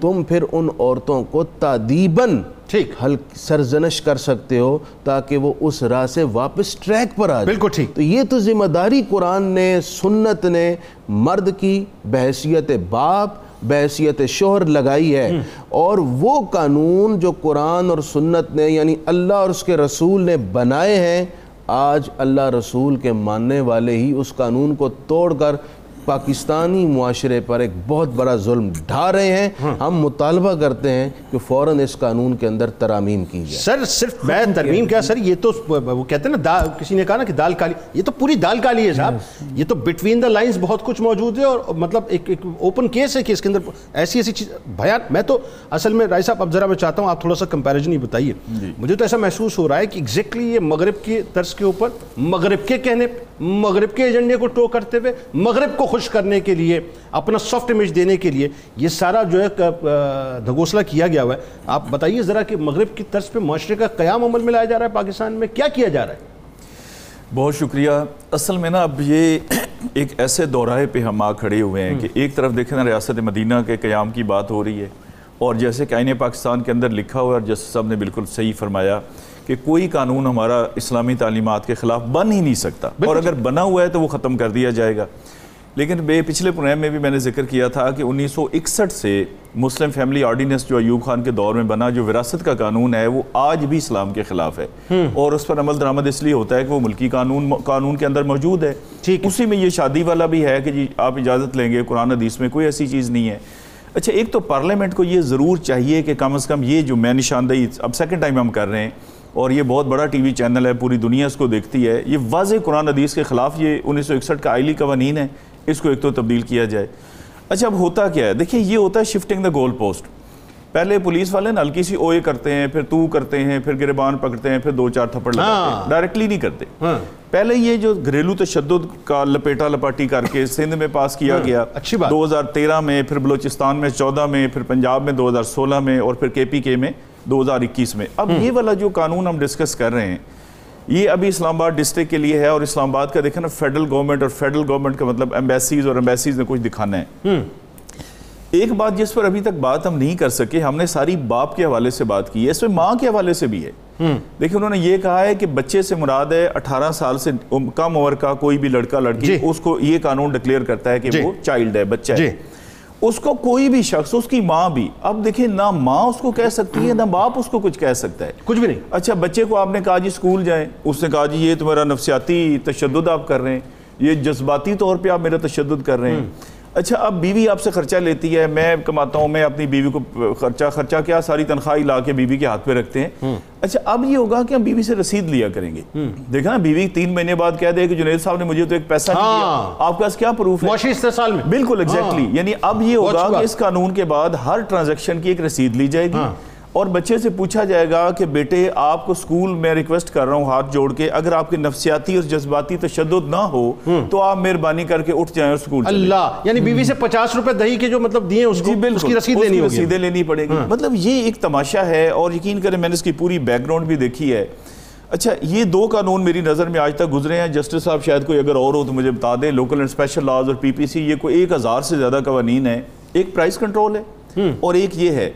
تم پھر ان عورتوں کو تعدیباً ٹھیک۔ سرزنش کر سکتے ہو تاکہ وہ اس راہ سے واپس ٹریک پر آ بالکل ٹھیک۔ تو یہ تو ذمہ داری قرآن نے سنت نے مرد کی بحثیت باپ بحثیت شوہر لگائی ہے۔ اور وہ قانون جو قرآن اور سنت نے یعنی اللہ اور اس کے رسول نے بنائے ہیں آج اللہ رسول کے ماننے والے ہی اس قانون کو توڑ کر پاکستانی معاشرے پر ایک بہت بڑا ظلم ڈھا رہے ہیں۔ ہم مطالبہ کرتے ہیں کہ فوراً اس قانون کے اندر ترامیم کی جائے۔ سر صرف میں ترمیم کیا سر یہ تو وہ کہتے ہیں نا کسی نے کہا نا کہ دال کالی یہ تو پوری دال کالی ہے صاحب۔ یہ تو بٹوین دا لائنز بہت کچھ موجود ہے اور مطلب ایک اوپن کیس ہے کہ اس کے اندر ایسی ایسی چیز بیان۔ میں تو اصل میں رائے صاحب اب ذرا میں چاہتا ہوں آپ تھوڑا سا کمپیریزن ہی بتائیے۔ مجھے تو ایسا محسوس ہو رہا ہے کہ ایگزیکٹلی یہ مغرب کے طرز کے اوپر مغرب کے کہنے مغرب کے ایجنڈے کو ٹو کرتے ہوئے مغرب کو خوش خوش کرنے کے لیے اپنا سافٹ امیج دینے کے لیے یہ سارا جو ہے دھگوسلا کیا گیا ہوا ہے۔ آپ بتائیے ذرا کہ مغرب کی طرز پہ معاشرے کا قیام عمل میں لایا جا رہا ہے پاکستان میں کیا کیا جا رہا ہے؟ بہت شکریہ۔ اصل میں نا اب یہ ایک ایسے دورائے پہ ہم آ کھڑے ہوئے ہیں کہ ایک طرف دیکھیں نا ریاست مدینہ کے قیام کی بات ہو رہی ہے۔ اور جیسے کہ آئین پاکستان کے اندر لکھا ہوا ہے اور جسٹس صاحب نے بالکل صحیح فرمایا کہ کوئی قانون ہمارا اسلامی تعلیمات کے خلاف بن ہی نہیں سکتا۔ اور اگر بنا ہوا ہے تو وہ ختم کر دیا جائے گا۔ لیکن بے پچھلے پروگرام میں بھی میں نے ذکر کیا تھا کہ انیس سو اکسٹھ سے مسلم فیملی آرڈیننس جو ایوب خان کے دور میں بنا جو وراثت کا قانون ہے وہ آج بھی اسلام کے خلاف ہے۔ اور اس پر عمل درآمد اس لیے ہوتا ہے کہ وہ ملکی قانون قانون کے اندر موجود ہے۔ اسی میں یہ شادی والا بھی ہے کہ جی آپ اجازت لیں گے قرآن حدیث میں کوئی ایسی چیز نہیں ہے۔ اچھا ایک تو پارلیمنٹ کو یہ ضرور چاہیے کہ کم از کم یہ جو میں نشاندہی اب سیکنڈ ٹائم ہم کر رہے ہیں اور یہ بہت بڑا ٹی وی چینل ہے پوری دنیا اس کو دیکھتی ہے یہ واضح قرآن حدیث کے خلاف یہ انیس سو اکسٹھ کا آئلی قوانین ہے۔ اس کو ایک تو تبدیل کیا جائے۔ اچھا اب ہوتا کیا ہے؟ دیکھیں یہ ہوتا ہے شفٹنگ دا گول پوسٹ پہلے پولیس والے نا ہلکی سی اوئے کرتے ہیں پھر تو کرتے ہیں پھر گربان پکڑتے ہیں پھر دو چار تھپڑ لگاتے ہیں۔ ڈائریکٹلی نہیں کرتے۔ پہلے یہ جو گھریلو تشدد کا لپیٹا لپاٹی کر کے سندھ میں پاس کیا گیا۔ اچھی بات۔ دو ہزار تیرہ میں پھر بلوچستان میں چودہ میں پھر پنجاب میں دو ہزار سولہ میں اور پھر کے پی کے میں دو ہزار اکیس میں۔ اب یہ والا جو قانون ہم ڈسکس کر رہے ہیں یہ ابھی اسلام آباد ڈسٹرکٹ کے لیے ہے اور اسلام آباد کا دیکھیں نا فیڈرل گورنمنٹ اور فیڈرل گورنمنٹ کا مطلب ایمبیسیز اور ایمبیسیز نے کچھ دکھانا ہے۔ ایک بات جس پر ابھی تک بات ہم نہیں کر سکے ہم نے ساری باپ کے حوالے سے بات کی ہے اس میں ماں کے حوالے سے بھی ہے۔ دیکھیں انہوں نے یہ کہا ہے کہ بچے سے مراد ہے اٹھارہ سال سے کم عمر کا کوئی بھی لڑکا لڑکی اس کو یہ قانون ڈکلیئر کرتا ہے کہ وہ چائلڈ ہے بچہ ہے۔ اس کو کوئی بھی شخص اس کی ماں بھی۔ اب دیکھیں نہ ماں اس کو کہہ سکتی ہے نہ باپ اس کو کچھ کہہ سکتا ہے۔ کچھ بھی نہیں۔ اچھا بچے کو آپ نے کہا جی سکول جائیں اس نے کہا جی یہ تمہارا نفسیاتی تشدد آپ کر رہے ہیں یہ جذباتی طور پہ آپ میرا تشدد کر رہے ہیں۔ اچھا اب بیوی آپ سے خرچہ لیتی ہے میں کماتا ہوں میں اپنی بیوی کو خرچہ خرچہ کیا؟ ساری تنخواہ لا کے بیوی کے ہاتھ پہ رکھتے ہیں۔ اچھا اب یہ ہوگا کہ ہم بیوی سے رسید لیا کریں گے۔ دیکھا نا بیوی تین مہینے بعد کہہ دے کہ جنید صاحب نے مجھے تو ایک پیسہ نہیں دیا آپ کے پاس کیا پروف ہے؟ استحصال میں۔ بالکل ایگزیکٹلی یعنی اب یہ ہوگا کہ اس قانون کے بعد ہر ٹرانزیکشن کی ایک رسید لی جائے گی۔ اور بچے سے پوچھا جائے گا کہ بیٹے آپ کو سکول میں ریکویسٹ کر رہا ہوں ہاتھ جوڑ کے اگر آپ کے نفسیاتی اور جذباتی تشدد نہ ہو تو آپ مہربانی کر کے اٹھ جائیں اور سکول اللہ یعنی بیوی سے پچاس روپے دہی کے جو مطلب دیے اس کو اس کی رسید لینی ہوگی۔ رسیدیں لینی پڑے گی۔ مطلب یہ ایک تماشا ہے اور یقین کریں میں نے اس کی پوری بیک گراؤنڈ بھی دیکھی ہے۔ اچھا یہ دو قانون میری نظر میں آج تک گزرے ہیں۔ جسٹس صاحب شاید کوئی اگر اور ہو تو مجھے بتا دیں۔ لوکل اینڈ اسپیشل لاز اور پی پی سی یہ کوئی ایک ہزار سے زیادہ قوانین ہے ایک پرائز کنٹرول ہے۔ اور ایک یہ ہے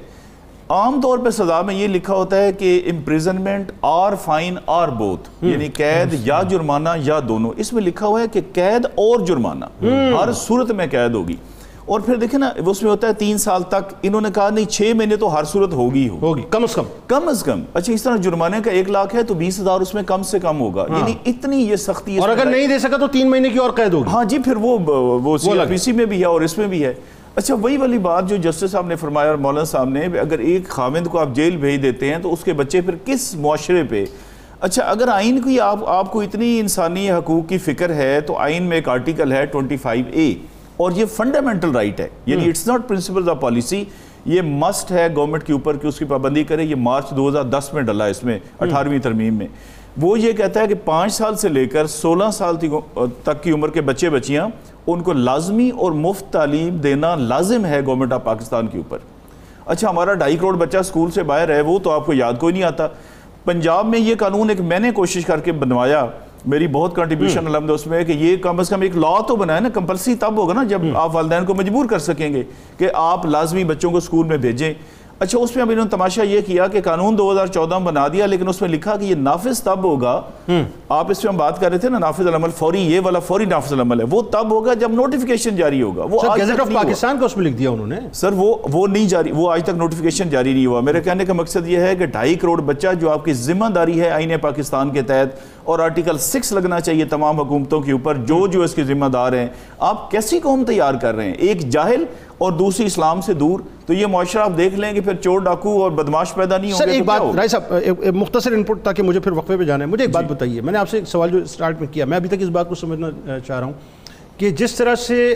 عام طور پہ سزا میں یہ لکھا ہوتا ہے کہ امپریزنمنٹ اور فائن اور بوتھ یعنی قید یا جرمانہ یا دونوں۔ اس میں لکھا ہوا ہے کہ قید اور جرمانہ ہر صورت میں قید ہوگی۔ اور پھر دیکھیں نا اس میں ہوتا ہے تین سال تک انہوں نے کہا نہیں چھ مہینے تو ہر صورت ہوگی ہوگی۔ کم از کم۔ کم از کم۔ اچھا اس طرح جرمانے کا ایک لاکھ ہے تو بیس ہزار اس میں کم سے کم ہوگا۔ یعنی اتنی یہ سختی اور اگر نہیں دے سکا تو تین مہینے کی اور قید ہوگی۔ ہاں جی پھر وہ سی میں بھی ہے اور اس میں بھی ہے۔ اچھا وہی والی بات جو جسٹس صاحب نے فرمایا اور مولانا صاحب نے اگر ایک خامند کو آپ جیل بھیج دیتے ہیں تو اس کے بچے پھر کس معاشرے پہ؟ اچھا اگر آئین کی آپ آپ کو اتنی انسانی حقوق کی فکر ہے تو آئین میں ایک آرٹیکل ہے ٹوئنٹی فائیو اے اور یہ فنڈامنٹل رائٹ ہے یعنی it's not principle of policy یہ مسٹ ہے گورنمنٹ کے اوپر کہ اس کی پابندی کرے یہ مارچ دو ہزار دس میں ڈلا اس میں اٹھارہویں ترمیم میں۔ وہ یہ کہتا ہے کہ پانچ سال سے لے کر سولہ سال تک کی عمر کے بچے بچیاں ان کو لازمی اور مفت تعلیم دینا لازم ہے گورنمنٹ آف پاکستان کے اوپر۔ اچھا ہمارا ڈھائی کروڑ بچہ سکول سے باہر ہے وہ تو آپ کو یاد کوئی نہیں آتا۔ پنجاب میں یہ قانون ایک میں نے کوشش کر کے بنوایا میری بہت کنٹریبیوشن الحمد اس میں ہے کہ یہ کم از کم ایک لا تو بنائے نا کمپلسری تب ہوگا نا جب آپ والدین کو مجبور کر سکیں گے کہ آپ لازمی بچوں کو سکول میں بھیجیں۔ اچھا اس میں اب انہوں نے تماشا یہ کیا کہ قانون دو ہزار چودہ میں بنا دیا لیکن اس میں لکھا کہ یہ نافذ تب ہوگا۔ آپ اس میں ہم بات کر رہے تھے نا نافذ العمل فوری یہ والا فوری نافذ العمل ہے۔ وہ تب ہوگا جب نوٹیفیکیشن جاری ہوگا۔ وہ آف پاکستان اس میں لکھ دیا انہوں نے۔ سر وہ وہ نہیں جاری وہ آج تک نوٹیفیکیشن جاری نہیں ہوا۔ میرے کہنے کا مقصد یہ ہے کہ ڈھائی کروڑ بچہ جو آپ کی ذمہ داری ہے آئین پاکستان کے تحت اور آرٹیکل سکس لگنا چاہیے تمام حکومتوں کے اوپر جو جو اس کے ذمہ دار ہیں آپ کیسی قوم تیار کر رہے ہیں؟ ایک جاہل اور دوسری اسلام سے دور۔ تو یہ معاشرہ آپ دیکھ لیں کہ پھر چور ڈاکو اور بدماش پیدا نہیں ہوں سر ایک بات رائے صاحب مختصر انپٹ تاکہ مجھے پھر وقفے پہ جانا ہے۔ مجھے ایک بات بتائیے میں نے آپ سے ایک سوال جو اسٹارٹ میں کیا میں ابھی تک اس بات کو سمجھنا چاہ رہا ہوں کہ جس طرح سے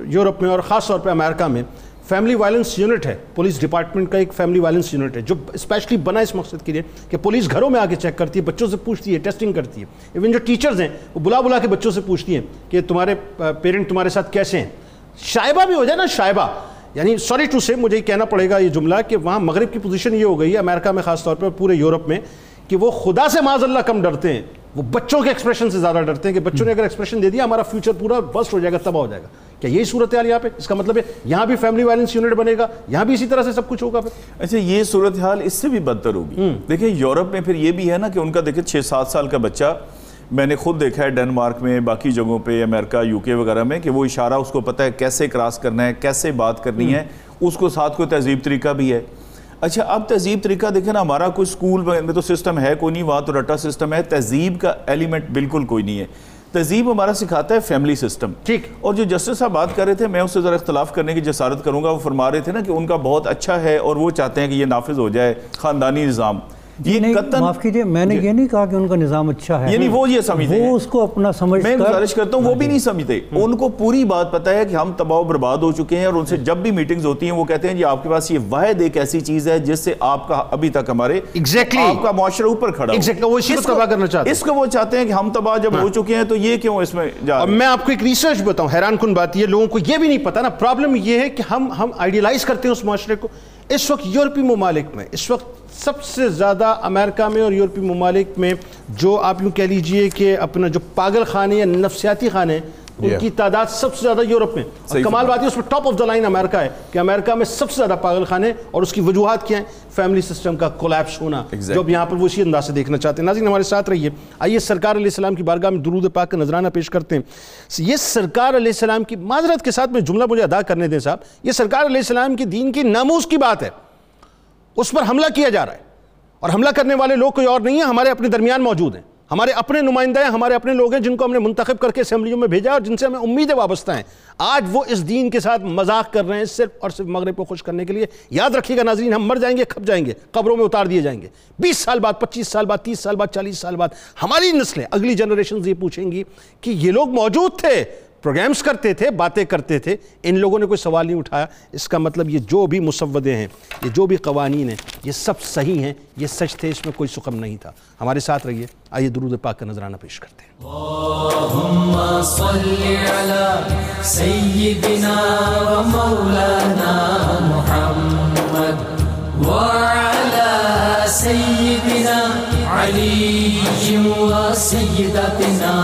یورپ میں اور خاص طور پہ امریکہ میں فیملی وائلنس یونٹ ہے، پولیس ڈپارٹمنٹ کا ایک فیملی وائلنس یونٹ ہے، جو اسپیشلی بنا اس مقصد کے لیے کہ پولیس گھروں میں آ کے چیک کرتی ہے، بچوں سے پوچھتی ہے، ٹیسٹنگ کرتی ہے۔ ایون جو ٹیچرز ہیں، وہ بلا بلا کے بچوں سے پوچھتی ہیں کہ تمہارے پیرنٹ تمہارے ساتھ کیسے ہیں۔ شائبہ بھی ہو جائے نا، شائبہ۔ یعنی سوری ٹو سے مجھے یہ کہنا پڑے گا یہ جملہ کہ وہاں مغرب کی پوزیشن یہ ہو گئی ہے امریکہ میں خاص طور پر، پورے یورپ میں۔ کہ وہ خدا سے معاذ اللہ کم ڈرتے ہیں۔ وہ بچوں کے ایکسپریشن سے زیادہ ڈرتے ہیں کہ بچوں نے اگر ایکسپریشن دے دیا ہمارا فیوچر پورا بسٹ ہو جائے گا تباہ ہو جائے گا۔ کیا یہی صورتحال یہاں پہ؟ اس کا مطلب ہے یہاں بھی فیملی وائلنس یونٹ بنے گا یہاں بھی اسی طرح سے سب کچھ ہوگا پھر۔ اچھا یہ صورتحال اس سے بھی بدتر ہوگی۔ دیکھیں یورپ میں پھر یہ بھی ہے نا کہ ان کا دیکھیں چھ سات سال کا بچہ میں نے خود دیکھا ہے ڈینمارک میں باقی جگہوں پہ امریکہ یو کے وغیرہ میں کہ وہ اشارہ اس کو پتہ ہے کیسے کراس کرنا ہے کیسے بات کرنی ہے۔ اس کو ساتھ کوئی تہذیب طریقہ بھی ہے۔ اچھا اب تہذیب طریقہ دیکھیں نا ہمارا کوئی سکول میں تو سسٹم ہے کوئی نہیں وہاں تو رٹا سسٹم ہے۔ تہذیب کا ایلیمنٹ بالکل کوئی نہیں ہے۔ تہذیب ہمارا سکھاتا ہے فیملی سسٹم ٹھیک۔ اور جو جسٹس صاحب بات کر رہے تھے میں اس سے ذرا اختلاف کرنے کی جسارت کروں گا۔ وہ فرما رہے تھے نا کہ ان کا بہت اچھا ہے اور وہ چاہتے ہیں کہ یہ نافذ ہو جائے خاندانی نظام۔ یہ قطن معاف کیجیے میں نے یہ نہیں کہا کہ ان کا نظام اچھا ہے۔ یعنی وہ یہ سمجھتے ہیں۔ وہ اس کو اپنا سمجھ میں گزارش کرتا ہوں وہ بھی نہیں سمجھتے۔ ان کو پوری بات پتہ ہے کہ ہم تباہ و برباد ہو چکے ہیں اور ان سے جب بھی میٹنگز ہوتی ہیں وہ کہتے ہیں جی آپ کے پاس یہ واحد ایک ایسی چیز ہے جس سے آپ کا ابھی تک ہمارے Exactly. آپ کا معاشرہ اوپر کھڑا ہو۔ Exactly. وہ اسی کو اس کو- تباہ کرنا چاہتے ہیں۔ اس کو وہ چاہتے ہیں کہ ہم تباہ جب ہو چکے ہیں تو یہ کیوں اس میں جا رہے ہیں؟ میں آپ کو ایک ریسرچ بتاؤں حیران کن بات یہ لوگوں کو یہ بھی نہیں پتا نا پرابلم یہ ہے کہ ہم ہم آئیڈیلائز کرتے ہیں اس معاشرے کو۔ اس وقت یورپی ممالک میں اس وقت سب سے زیادہ امریکہ میں اور یورپی ممالک میں جو آپ یوں کہہ لیجیے کہ اپنا جو پاگل خانے یا نفسیاتی خانے ان. کی تعداد سب سے زیادہ یورپ میں اور کمال۔ بات ہے اس میں top of the line America ہے کہ امریکہ میں سب سے زیادہ پاگل خانے اور اس کی وجوہات کیا ہیں؟ فیملی سسٹم کا کولیپس ہونا Exactly. جو اب یہاں پر وہ اسی انداز سے دیکھنا چاہتے ہیں۔ ناظرین ہمارے ساتھ رہیے۔ آئیے سرکار علیہ السلام کی بارگاہ میں درود پاک کا نذرانہ پیش کرتے ہیں۔ یہ سرکار علیہ السلام کی معذرت کے ساتھ میں جملہ مجھے ادا کرنے دیں صاحب۔ یہ سرکار علیہ السلام کی دین کی ناموز کی بات ہے۔ اس پر حملہ کیا جا رہا ہے۔ اور حملہ کرنے والے لوگ کوئی اور نہیں ہیں، ہمارے اپنے درمیان موجود ہیں۔ ہمارے اپنے نمائندہ ہیں، ہمارے اپنے لوگ ہیں جن کو ہم نے منتخب کر کے اسمبلیوں میں بھیجا اور جن سے ہمیں امیدیں وابستہ ہیں۔ آج وہ اس دین کے ساتھ مذاق کر رہے ہیں صرف اور صرف مغرب کو خوش کرنے کے لیے۔ یاد رکھیے گا ناظرین، ہم مر جائیں گے، کھپ جائیں گے، قبروں میں اتار دیے جائیں گے۔ بیس سال بعد، پچیس سال بعد، تیس سال بعد، چالیس سال بعد، ہماری نسلیں اگلی جنریشنز یہ پوچھیں گی کہ یہ لوگ موجود تھے۔ پروگرامز کرتے تھے، باتیں کرتے تھے، ان لوگوں نے کوئی سوال نہیں اٹھایا. اس کا مطلب یہ جو بھی مسودے ہیں، یہ جو بھی قوانین ہیں، یہ سب صحیح ہیں، یہ سچ تھے، اس میں کوئی سخم نہیں تھا. ہمارے ساتھ رہیے. آئیے درود پاک کا نذرانہ پیش کرتے ہیں. اللهم صل على سيدنا ومولانا محمد وعلى سيدنا علي وسيدتنا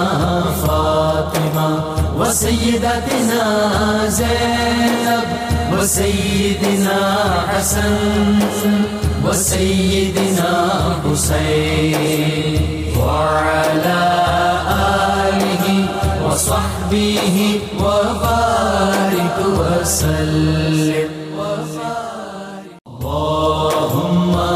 فاطمة وسيدتنا زينب وسيدنا حسن وسيدنا حسين وعلى آله وصحبه وبارك وسلم.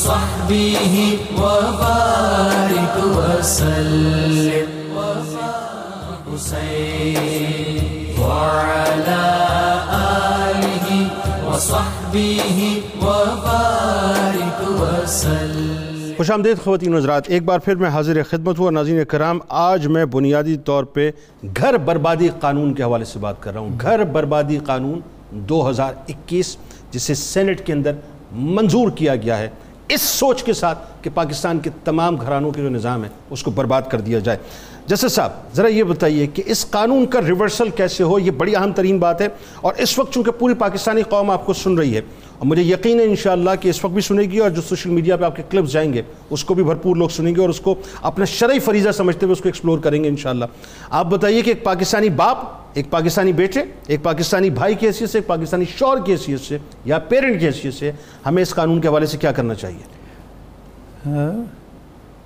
وصحبه وبارك وسلم. حسين وعلى آله وصحبه وبارك وسلم. خوش آمدید، خواتین حضرات. ایک بار پھر میں حاضر خدمت ہوں اور ناظرین کرام، آج میں بنیادی طور پہ گھر بربادی قانون کے حوالے سے بات کر رہا ہوں۔ گھر بربادی قانون دو ہزار اکیس، جسے سینٹ کے اندر منظور کیا گیا ہے۔ اس سوچ کے ساتھ کہ پاکستان کے تمام گھرانوں کے جو نظام ہے اس کو برباد کر دیا جائے۔ جسٹس صاحب، ذرا یہ بتائیے کہ اس قانون کا ریورسل کیسے ہو؟ یہ بڑی اہم ترین بات ہے اور اس وقت چونکہ پوری پاکستانی قوم آپ کو سن رہی ہے، اور مجھے یقین ہے انشاءاللہ کہ اس وقت بھی سنے گی اور جو سوشل میڈیا پہ آپ کے کلپس جائیں گے، اس کو بھی بھرپور لوگ سنیں گے اور اس کو اپنا شرعی فریضہ سمجھتے ہوئے اس کو ایکسپلور کریں گے انشاءاللہ۔ آپ بتائیے کہ ایک پاکستانی باپ، ایک پاکستانی بیٹے، ایک پاکستانی بھائی کی حیثیت سے، ایک پاکستانی شوہر کی حیثیت سے یا پیرنٹ کی حیثیت سے ہمیں اس قانون کے حوالے سے کیا کرنا چاہیے؟ ہاں،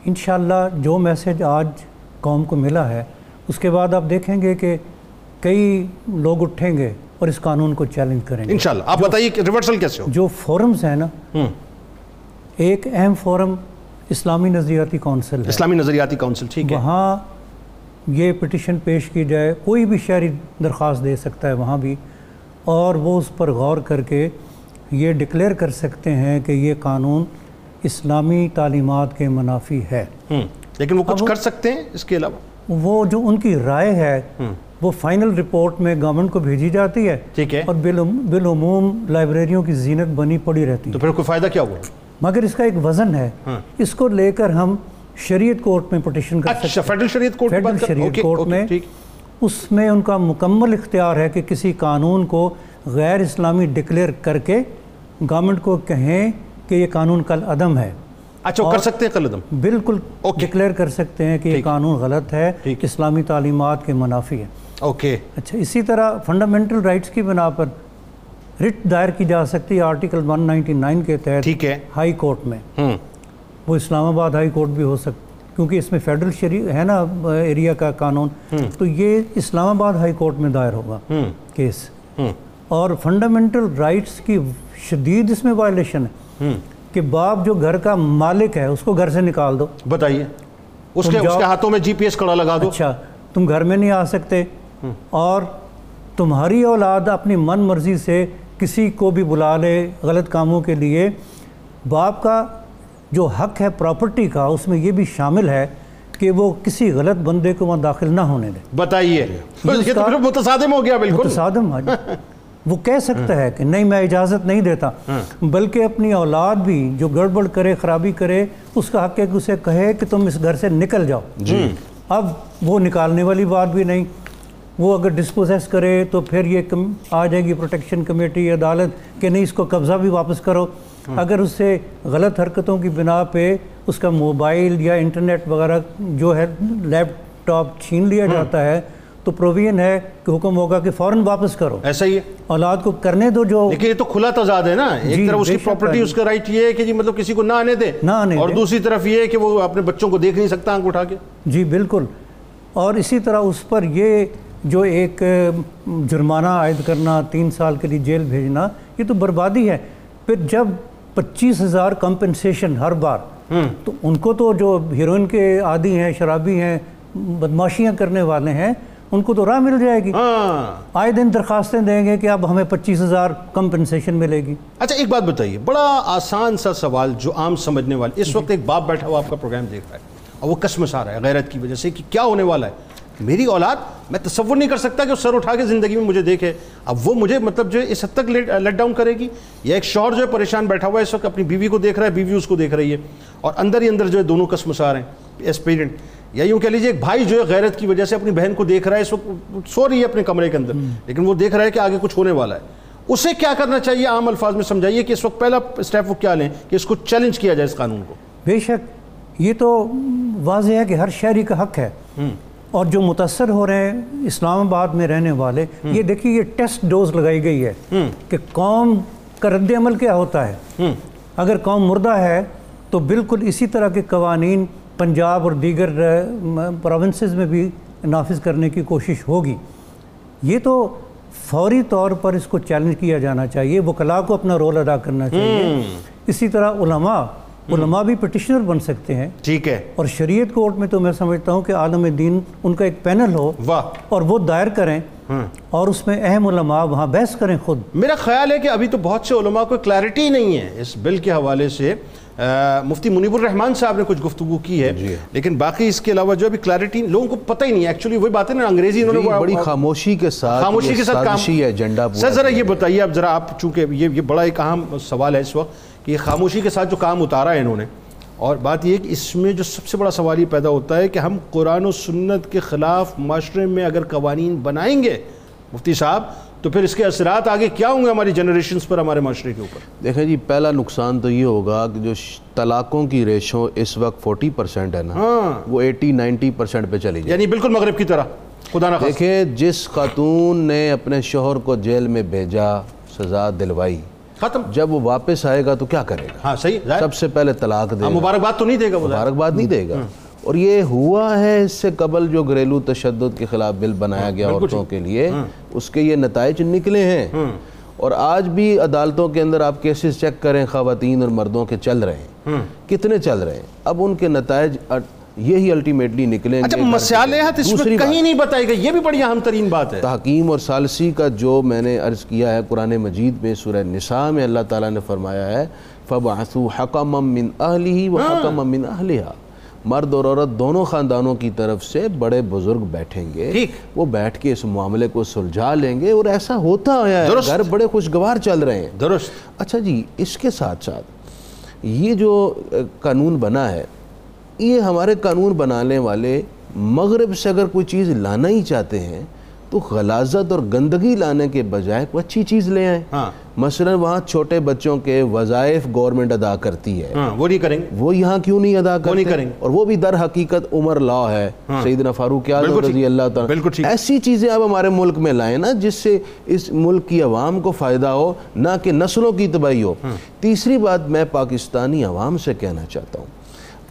انشاءاللہ جو میسج آج قوم کو ملا ہے اس کے بعد آپ دیکھیں گے کہ کئی لوگ اٹھیں گے اور اس قانون کو چیلنج کریں گے۔ انشاءاللہ آپ بتائیے کہ ریورسل کیسے ہو؟ جو فورمز ہیں نا ایک اہم فورم اسلامی نظریاتی کونسل ہے۔ اسلامی نظریاتی کونسل ٹھیک ہے۔ وہاں یہ پٹیشن پیش کی جائے کوئی بھی شہری درخواست دے سکتا ہے وہاں بھی اور وہ اس پر غور کر کے یہ ڈکلیئر کر سکتے ہیں کہ یہ قانون اسلامی تعلیمات کے منافی ہے۔ لیکن وہ کچھ کر سکتے ہیں اس کے علاوہ۔ وہ جو ان کی رائے ہے وہ فائنل رپورٹ میں گورنمنٹ کو بھیجی جاتی ہے۔ ٹھیک ہے۔ اور بالعم- بالعموم لائبریریوں کی زینت بنی پڑی رہتی تو ہے۔ پھر کوئی فائدہ کیا ہوا؟ مگر اس کا ایک وزن ہے۔ اس کو لے کر ہم شریعت کورٹ میں پٹیشن کر سکتے اچھا فیڈرل شریعت کورٹ فیڈرل شریعت کورٹ میں اس میں ان کا مکمل اختیار ہے کہ کسی قانون کو غیر اسلامی ڈکلیئر کر کے گورنمنٹ کو کہیں کہ یہ قانون کل عدم ہے۔ اچھا کر سکتے ہیں قلدم بالکل ڈکلیئر کر سکتے ہیں کہ یہ قانون غلط ہے۔ اسلامی تعلیمات کے منافی ہے اوکے۔ اچھا اسی طرح فنڈامنٹل رائٹس کی بنا پر رٹ دائر کی جا سکتی ہے آرٹیکل 199 کے تحت ٹھیک ہے۔ ہائی کورٹ میں۔ وہ اسلام آباد ہائی کورٹ بھی ہو سکتا کیونکہ اس میں فیڈرل شری ہے نا ایریا کا قانون۔ تو یہ اسلام آباد ہائی کورٹ میں دائر ہوگا کیس اور فنڈامنٹل رائٹس کی شدید اس میں وائلیشن ہے۔ کہ باپ جو گھر کا مالک ہے اس کو گھر سے نکال دو۔ بتائیے اس کے اس کے ہاتھوں میں جی پی ایس کڑا لگا دو۔ اچھا تم گھر میں نہیں آ سکتے۔ اور تمہاری اولاد اپنی من مرضی سے کسی کو بھی بلا لے غلط کاموں کے لیے۔ باپ کا جو حق ہے پراپرٹی کا اس میں یہ بھی شامل ہے کہ وہ کسی غلط بندے کو وہاں داخل نہ ہونے دے۔ بتائیے۔ متصادم ہو گیا بالکل۔ متصادم ہے وہ کہہ سکتا ہے کہ نہیں میں اجازت نہیں دیتا۔ بلکہ اپنی اولاد بھی جو گڑبڑ کرے خرابی کرے اس کا حق ہے کہ اسے کہے کہ تم اس گھر سے نکل جاؤ۔ جی۔ اب وہ نکالنے والی بات بھی نہیں۔ وہ اگر ڈسپوزیس کرے تو پھر یہ کم آ جائے گی پروٹیکشن کمیٹی عدالت کہ نہیں اس کو قبضہ بھی واپس کرو۔ اگر اس سے غلط حرکتوں کی بنا پہ اس کا موبائل یا انٹرنیٹ وغیرہ جو ہے لیپ ٹاپ چھین لیا جاتا ہے تو پروویژن ہے کہ حکم ہوگا کہ فوراً واپس کرو۔ ایسا ہی ہے۔ اولاد کو کرنے دو جو لیکن یہ تو کھلا تضاد ہے نا۔ ایک جی، طرف اس کی پراپرٹی۔ اس کا رائٹ یہ ہے کہ جی مطلب کسی کو نہ آنے دے۔ نہ آنے اور۔ دوسری طرف یہ ہے کہ وہ اپنے بچوں کو دیکھ نہیں سکتا آنکھ اٹھا کے۔ جی بالکل۔ اور اسی طرح اس پر یہ جو ایک جرمانہ عائد کرنا تین سال کے لیے جیل بھیجنا یہ تو بربادی ہے۔ پھر جب پچیس ہزار کمپنسیشن ہر بار تو ان کو تو جو ہیروئن کے عادی ہیں شرابی ہیں بدماشیاں کرنے والے ہیں ان کو تو راہ مل جائے گی۔ ہاں۔ آئے دن درخواستیں دیں گے کہ اب ہمیں پچیس ہزار کمپنسیشن ملے گی۔ اچھا ایک بات بتائیے۔ بڑا آسان سا سوال جو عام سمجھنے والے اس وقت ایک باپ بیٹھا ہوا آپ کا پروگرام دیکھ رہا ہے اور وہ کشمش آ رہا ہے غیرت کی وجہ سے کہ کیا ہونے والا ہے؟ میری اولاد میں تصور نہیں کر سکتا کہ وہ سر اٹھا کے زندگی میں مجھے دیکھے۔ اب وہ مجھے مطلب جو ہے اس حد تک لیٹ ڈاؤن کرے گی۔ یا ایک شوہر جو ہے پریشان بیٹھا ہوا ہے اس وقت اپنی بیوی کو دیکھ رہا ہے بیوی اس کو دیکھ رہی ہے۔ اور اندر ہی اندر جو ہے دونوں کشمش آ رہے ہیں۔ ایز پیرنٹ یا یوں کہہ لیجیے ایک بھائی جو ہے غیرت کی وجہ سے اپنی بہن کو دیکھ رہا ہے اس وقت سو رہی ہے اپنے کمرے کے اندر لیکن وہ دیکھ رہا ہے کہ آگے کچھ ہونے والا ہے۔ اسے کیا کرنا چاہیے؟ عام الفاظ میں سمجھائیے کہ اس وقت پہلا اسٹیپ وہ کیا لیں کہ اس کو چیلنج کیا جائے اس قانون کو۔ بے شک یہ تو واضح ہے کہ ہر شہری کا حق ہے۔ اور جو متاثر ہو رہے ہیں اسلام آباد میں رہنے والے یہ دیکھیے یہ ٹیسٹ ڈوز لگائی گئی ہے کہ قوم کا رد عمل کیا ہوتا ہے۔ اگر قوم مردہ ہے تو بالکل اسی طرح کے قوانین پنجاب اور دیگر پروونسز میں بھی نافذ کرنے کی کوشش ہوگی۔ یہ تو فوری طور پر اس کو چیلنج کیا جانا چاہیے وکلاء کو اپنا رول ادا کرنا چاہیے۔ اسی طرح علماء علماء بھی پٹیشنر بن سکتے ہیں۔ ٹھیک ہے۔ اور شریعت کورٹ میں تو میں سمجھتا ہوں کہ عالم دین ان کا ایک پینل ہو۔ واہ۔ اور وہ دائر کریں۔ اور اس میں اہم علماء وہاں بحث کریں خود۔ میرا خیال ہے کہ ابھی تو بہت سے علماء کو کلیئرٹی نہیں ہے۔ اس بل کے حوالے سے مفتی منیب الرحمان صاحب نے کچھ گفتگو کی ہے۔ لیکن باقی اس کے علاوہ جو ابھی کلیئرٹی لوگوں کو پتہ ہی نہیں ہے۔ ایکچولی وہی بات ہے نا انگریزی انہوں نے بڑی خاموشی کے ساتھ خاموشی کے ساتھ کام ایجنڈا سر ذرا یہ بتائیے اب ذرا آپ چونکہ یہ بڑا ایک اہم سوال ہے اس وقت۔ کہ یہ خاموشی کے ساتھ جو کام اتارا ہے انہوں نے۔ اور بات یہ کہ اس میں جو سب سے بڑا سوال یہ پیدا ہوتا ہے کہ ہم قرآن و سنت کے خلاف معاشرے میں اگر قوانین بنائیں گے مفتی صاحب تو پھر اس کے اثرات آگے کیا ہوں گے ہماری جنریشنز پر ہمارے معاشرے کے اوپر؟ دیکھیں جی پہلا نقصان تو یہ ہوگا کہ جو طلاقوں کی ریشو اس وقت فورٹی پرسنٹ ہے نا۔ وہ ایٹی نائنٹی پرسنٹ پہ چلی جائے۔ یعنی بالکل مغرب کی طرح خدا نہ دیکھیں جس خاتون نے اپنے شوہر کو جیل میں بھیجا سزا دلوائی۔ ختم. جب وہ واپس آئے گا تو کیا کرے گا؟ ہاں صحیح سب سے پہلے طلاق دے ہاں گا۔ مبارکباد تو نہیں دے گا۔ مبارکباد نہیں دے گا۔ اور یہ ہوا ہے اس سے قبل جو گھریلو تشدد کے خلاف بل بنایا گیا عورتوں کے لیے اس کے یہ نتائج نکلے ہیں۔ اور آج بھی عدالتوں کے اندر آپ کیسز چیک کریں خواتین اور مردوں کے چل رہے ہیں۔ کتنے چل رہے ہیں؟ اب ان کے نتائج یہی الٹیمیٹلی نکلیں اچھا گے مسالحت اس میں کہیں نہیں بتائی گئی یہ بھی بڑی اہم ترین بات ہے۔ تحکیم اور ثالثی کا جو میں نے عرض کیا ہے قرآن مجید میں سورہ نساء میں اللہ تعالیٰ نے فرمایا ہے فَبْعَثُوا حَقَمًا مِّنْ أَهْلِهِ وَحَقَمًا مِّنْ أَهْلِهَا۔ مرد اور عورت دونوں خاندانوں کی طرف سے بڑے بزرگ بیٹھیں گے۔ وہ بیٹھ کے اس معاملے کو سلجھا لیں گے اور ایسا ہوتا ہے۔ گھر بڑے خوشگوار چل رہے ہیں۔ درست۔ اچھا جی اس کے ساتھ ساتھ یہ جو قانون بنا ہے یہ ہمارے قانون بنانے والے مغرب سے اگر کوئی چیز لانا ہی چاہتے ہیں تو غلازت اور گندگی لانے کے بجائے کوئی اچھی چیز لے آئیں۔ ہاں۔ مثلا وہاں چھوٹے بچوں کے وظائف گورنمنٹ ادا کرتی ہے۔ ہاں وہ نہیں کریں گے۔ وہ یہاں کیوں نہیں ادا کریں۔ اور وہ بھی در حقیقت عمر لا ہے۔ سیدنا فاروق۔ رضی اللہ تعالیٰ۔ ایسی چیزیں آپ ہمارے ملک میں لائیں نا جس سے اس ملک کی عوام کو فائدہ ہو نہ کہ نسلوں کی تباہی ہو۔ تیسری بات میں پاکستانی عوام سے کہنا چاہتا ہوں۔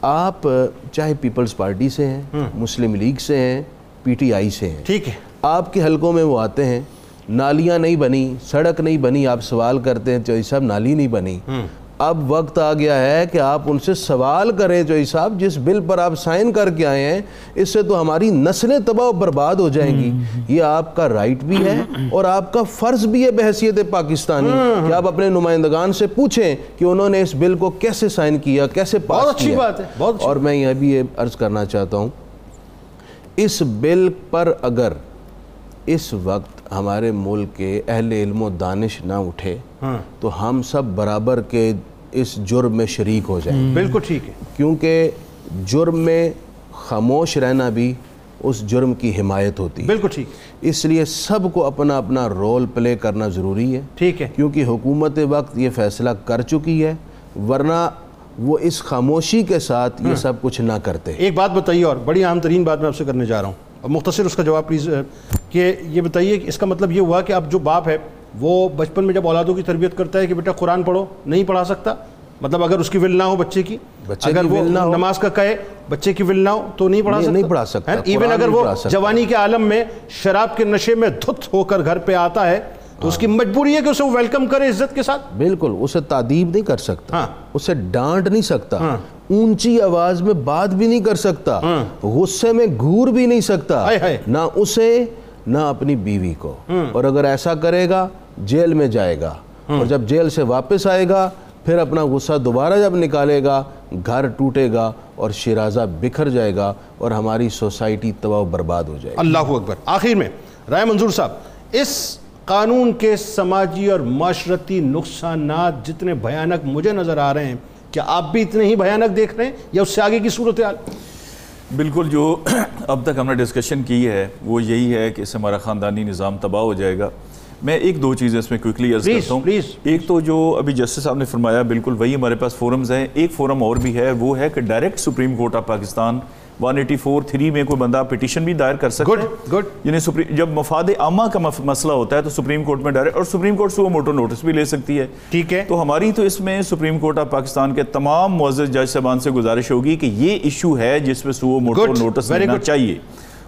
آپ چاہے پیپلز پارٹی سے ہیں مسلم لیگ سے ہیں پی ٹی آئی سے ہیں۔ ٹھیک ہے۔ آپ کے حلقوں میں وہ آتے ہیں نالیاں نہیں بنی سڑک نہیں بنی آپ سوال کرتے ہیں چوئی صاحب نالی نہیں بنی۔ اب وقت آ گیا ہے کہ آپ ان سے سوال کریں چوئی صاحب جس بل پر آپ سائن کر کے آئے ہیں اس سے تو ہماری نسلیں تباہ و برباد ہو جائیں گی۔ یہ آپ کا رائٹ بھی ہے اور آپ کا فرض بھی ہے بحثیت پاکستانی۔ کہ آپ اپنے نمائندگان سے پوچھیں کہ انہوں نے اس بل کو کیسے سائن کیا کیسے پاس بہت اچھی کیا۔ بات ہے، اور میں یہ بھی یہ عرض کرنا چاہتا ہوں اس بل پر اگر اس وقت ہمارے ملک کے اہل علم و دانش نہ اٹھے تو ہم سب برابر کے اس جرم میں شریک ہو جائیں۔ بالکل ٹھیک ہے۔ کیونکہ جرم میں خاموش رہنا بھی اس جرم کی حمایت ہوتی ہے۔ بالکل ٹھیک۔ اس لیے سب کو اپنا اپنا رول پلے کرنا ضروری ہے۔ ٹھیک ہے۔ کیونکہ حکومت وقت یہ فیصلہ کر چکی ہے ورنہ وہ اس خاموشی کے ساتھ یہ سب کچھ نہ کرتے۔ ایک بات بتائیے اور بڑی اہم ترین بات میں آپ سے کرنے جا رہا ہوں۔ اور مختصر اس کا جواب پلیز کہ یہ بتائیے کہ اس کا مطلب یہ ہوا کہ اب جو باپ ہے وہ بچپن میں جب اولادوں کی تربیت کرتا ہے کہ بیٹا قرآن پڑھو نہیں پڑھا سکتا مطلب اگر اس کی ول نہ ہو بچے کی بچے اگر وہ۔ نماز کا کہے بچے کی ول نہ ہو تو نہیں پڑھا سکتا نہیں پڑھا سکتا، ایون اگر وہ۔ جوانی کے عالم میں شراب کے نشے میں دھت ہو کر گھر پہ آتا ہے تو اس کی مجبوری ہے کہ اسے ویلکم کرے عزت کے ساتھ۔ بالکل اسے تعدیب نہیں کر سکتا۔ ہاں۔ اسے ڈانٹ نہیں سکتا۔ اونچی آواز میں بات بھی نہیں کر سکتا۔ غصے میں گھور بھی نہیں سکتا۔ نہ اسے نہ اپنی بیوی کو۔ اور اگر ایسا کرے گا، جیل میں جائے گا۔ اور جب جیل سے واپس آئے گا، پھر اپنا غصہ دوبارہ جب نکالے گا، گھر ٹوٹے گا اور شیرازہ بکھر جائے گا اور ہماری سوسائٹی تباہ و برباد ہو جائے گی۔ اللہ اکبر۔ آخر میں، رائے منظور صاحب، اس قانون کے سماجی اور معاشرتی نقصانات جتنے بھیانک مجھے نظر آ رہے ہیں، کیا آپ بھی اتنے ہی بھیانک دیکھ رہے ہیں یا اس سے آگے کی صورتحال؟ بالکل جو اب تک ہم نے ڈسکشن کی ہے وہ یہی ہے کہ اس سے ہمارا خاندانی نظام تباہ ہو جائے گا۔ میں ایک دو چیزیں اس میں کوئکلی عرض Please, کرتا ہوں۔ please. ایک تو جو ابھی جسٹس صاحب نے فرمایا بالکل وہی ہمارے پاس فورمز ہیں۔ ایک فورم اور بھی ہے وہ ہے کہ direct supreme court of Pakistan 184 3 میں کوئی بندہ پٹیشن بھی دائر کر سکتا Good, ہے۔ good. یعنی جب مفاد عامہ کا مسئلہ ہوتا ہے تو سپریم کورٹ میں ڈائریکٹ اور supreme court suo motu notice بھی لے سکتی ہے۔ ٹھیک ہے۔ تو ہماری تو اس میں سپریم کورٹ آف پاکستان کے تمام معزز جج صاحبان سے گزارش ہوگی کہ یہ ایشو ہے جس میں سو موٹو نوٹس لینا. چاہیے۔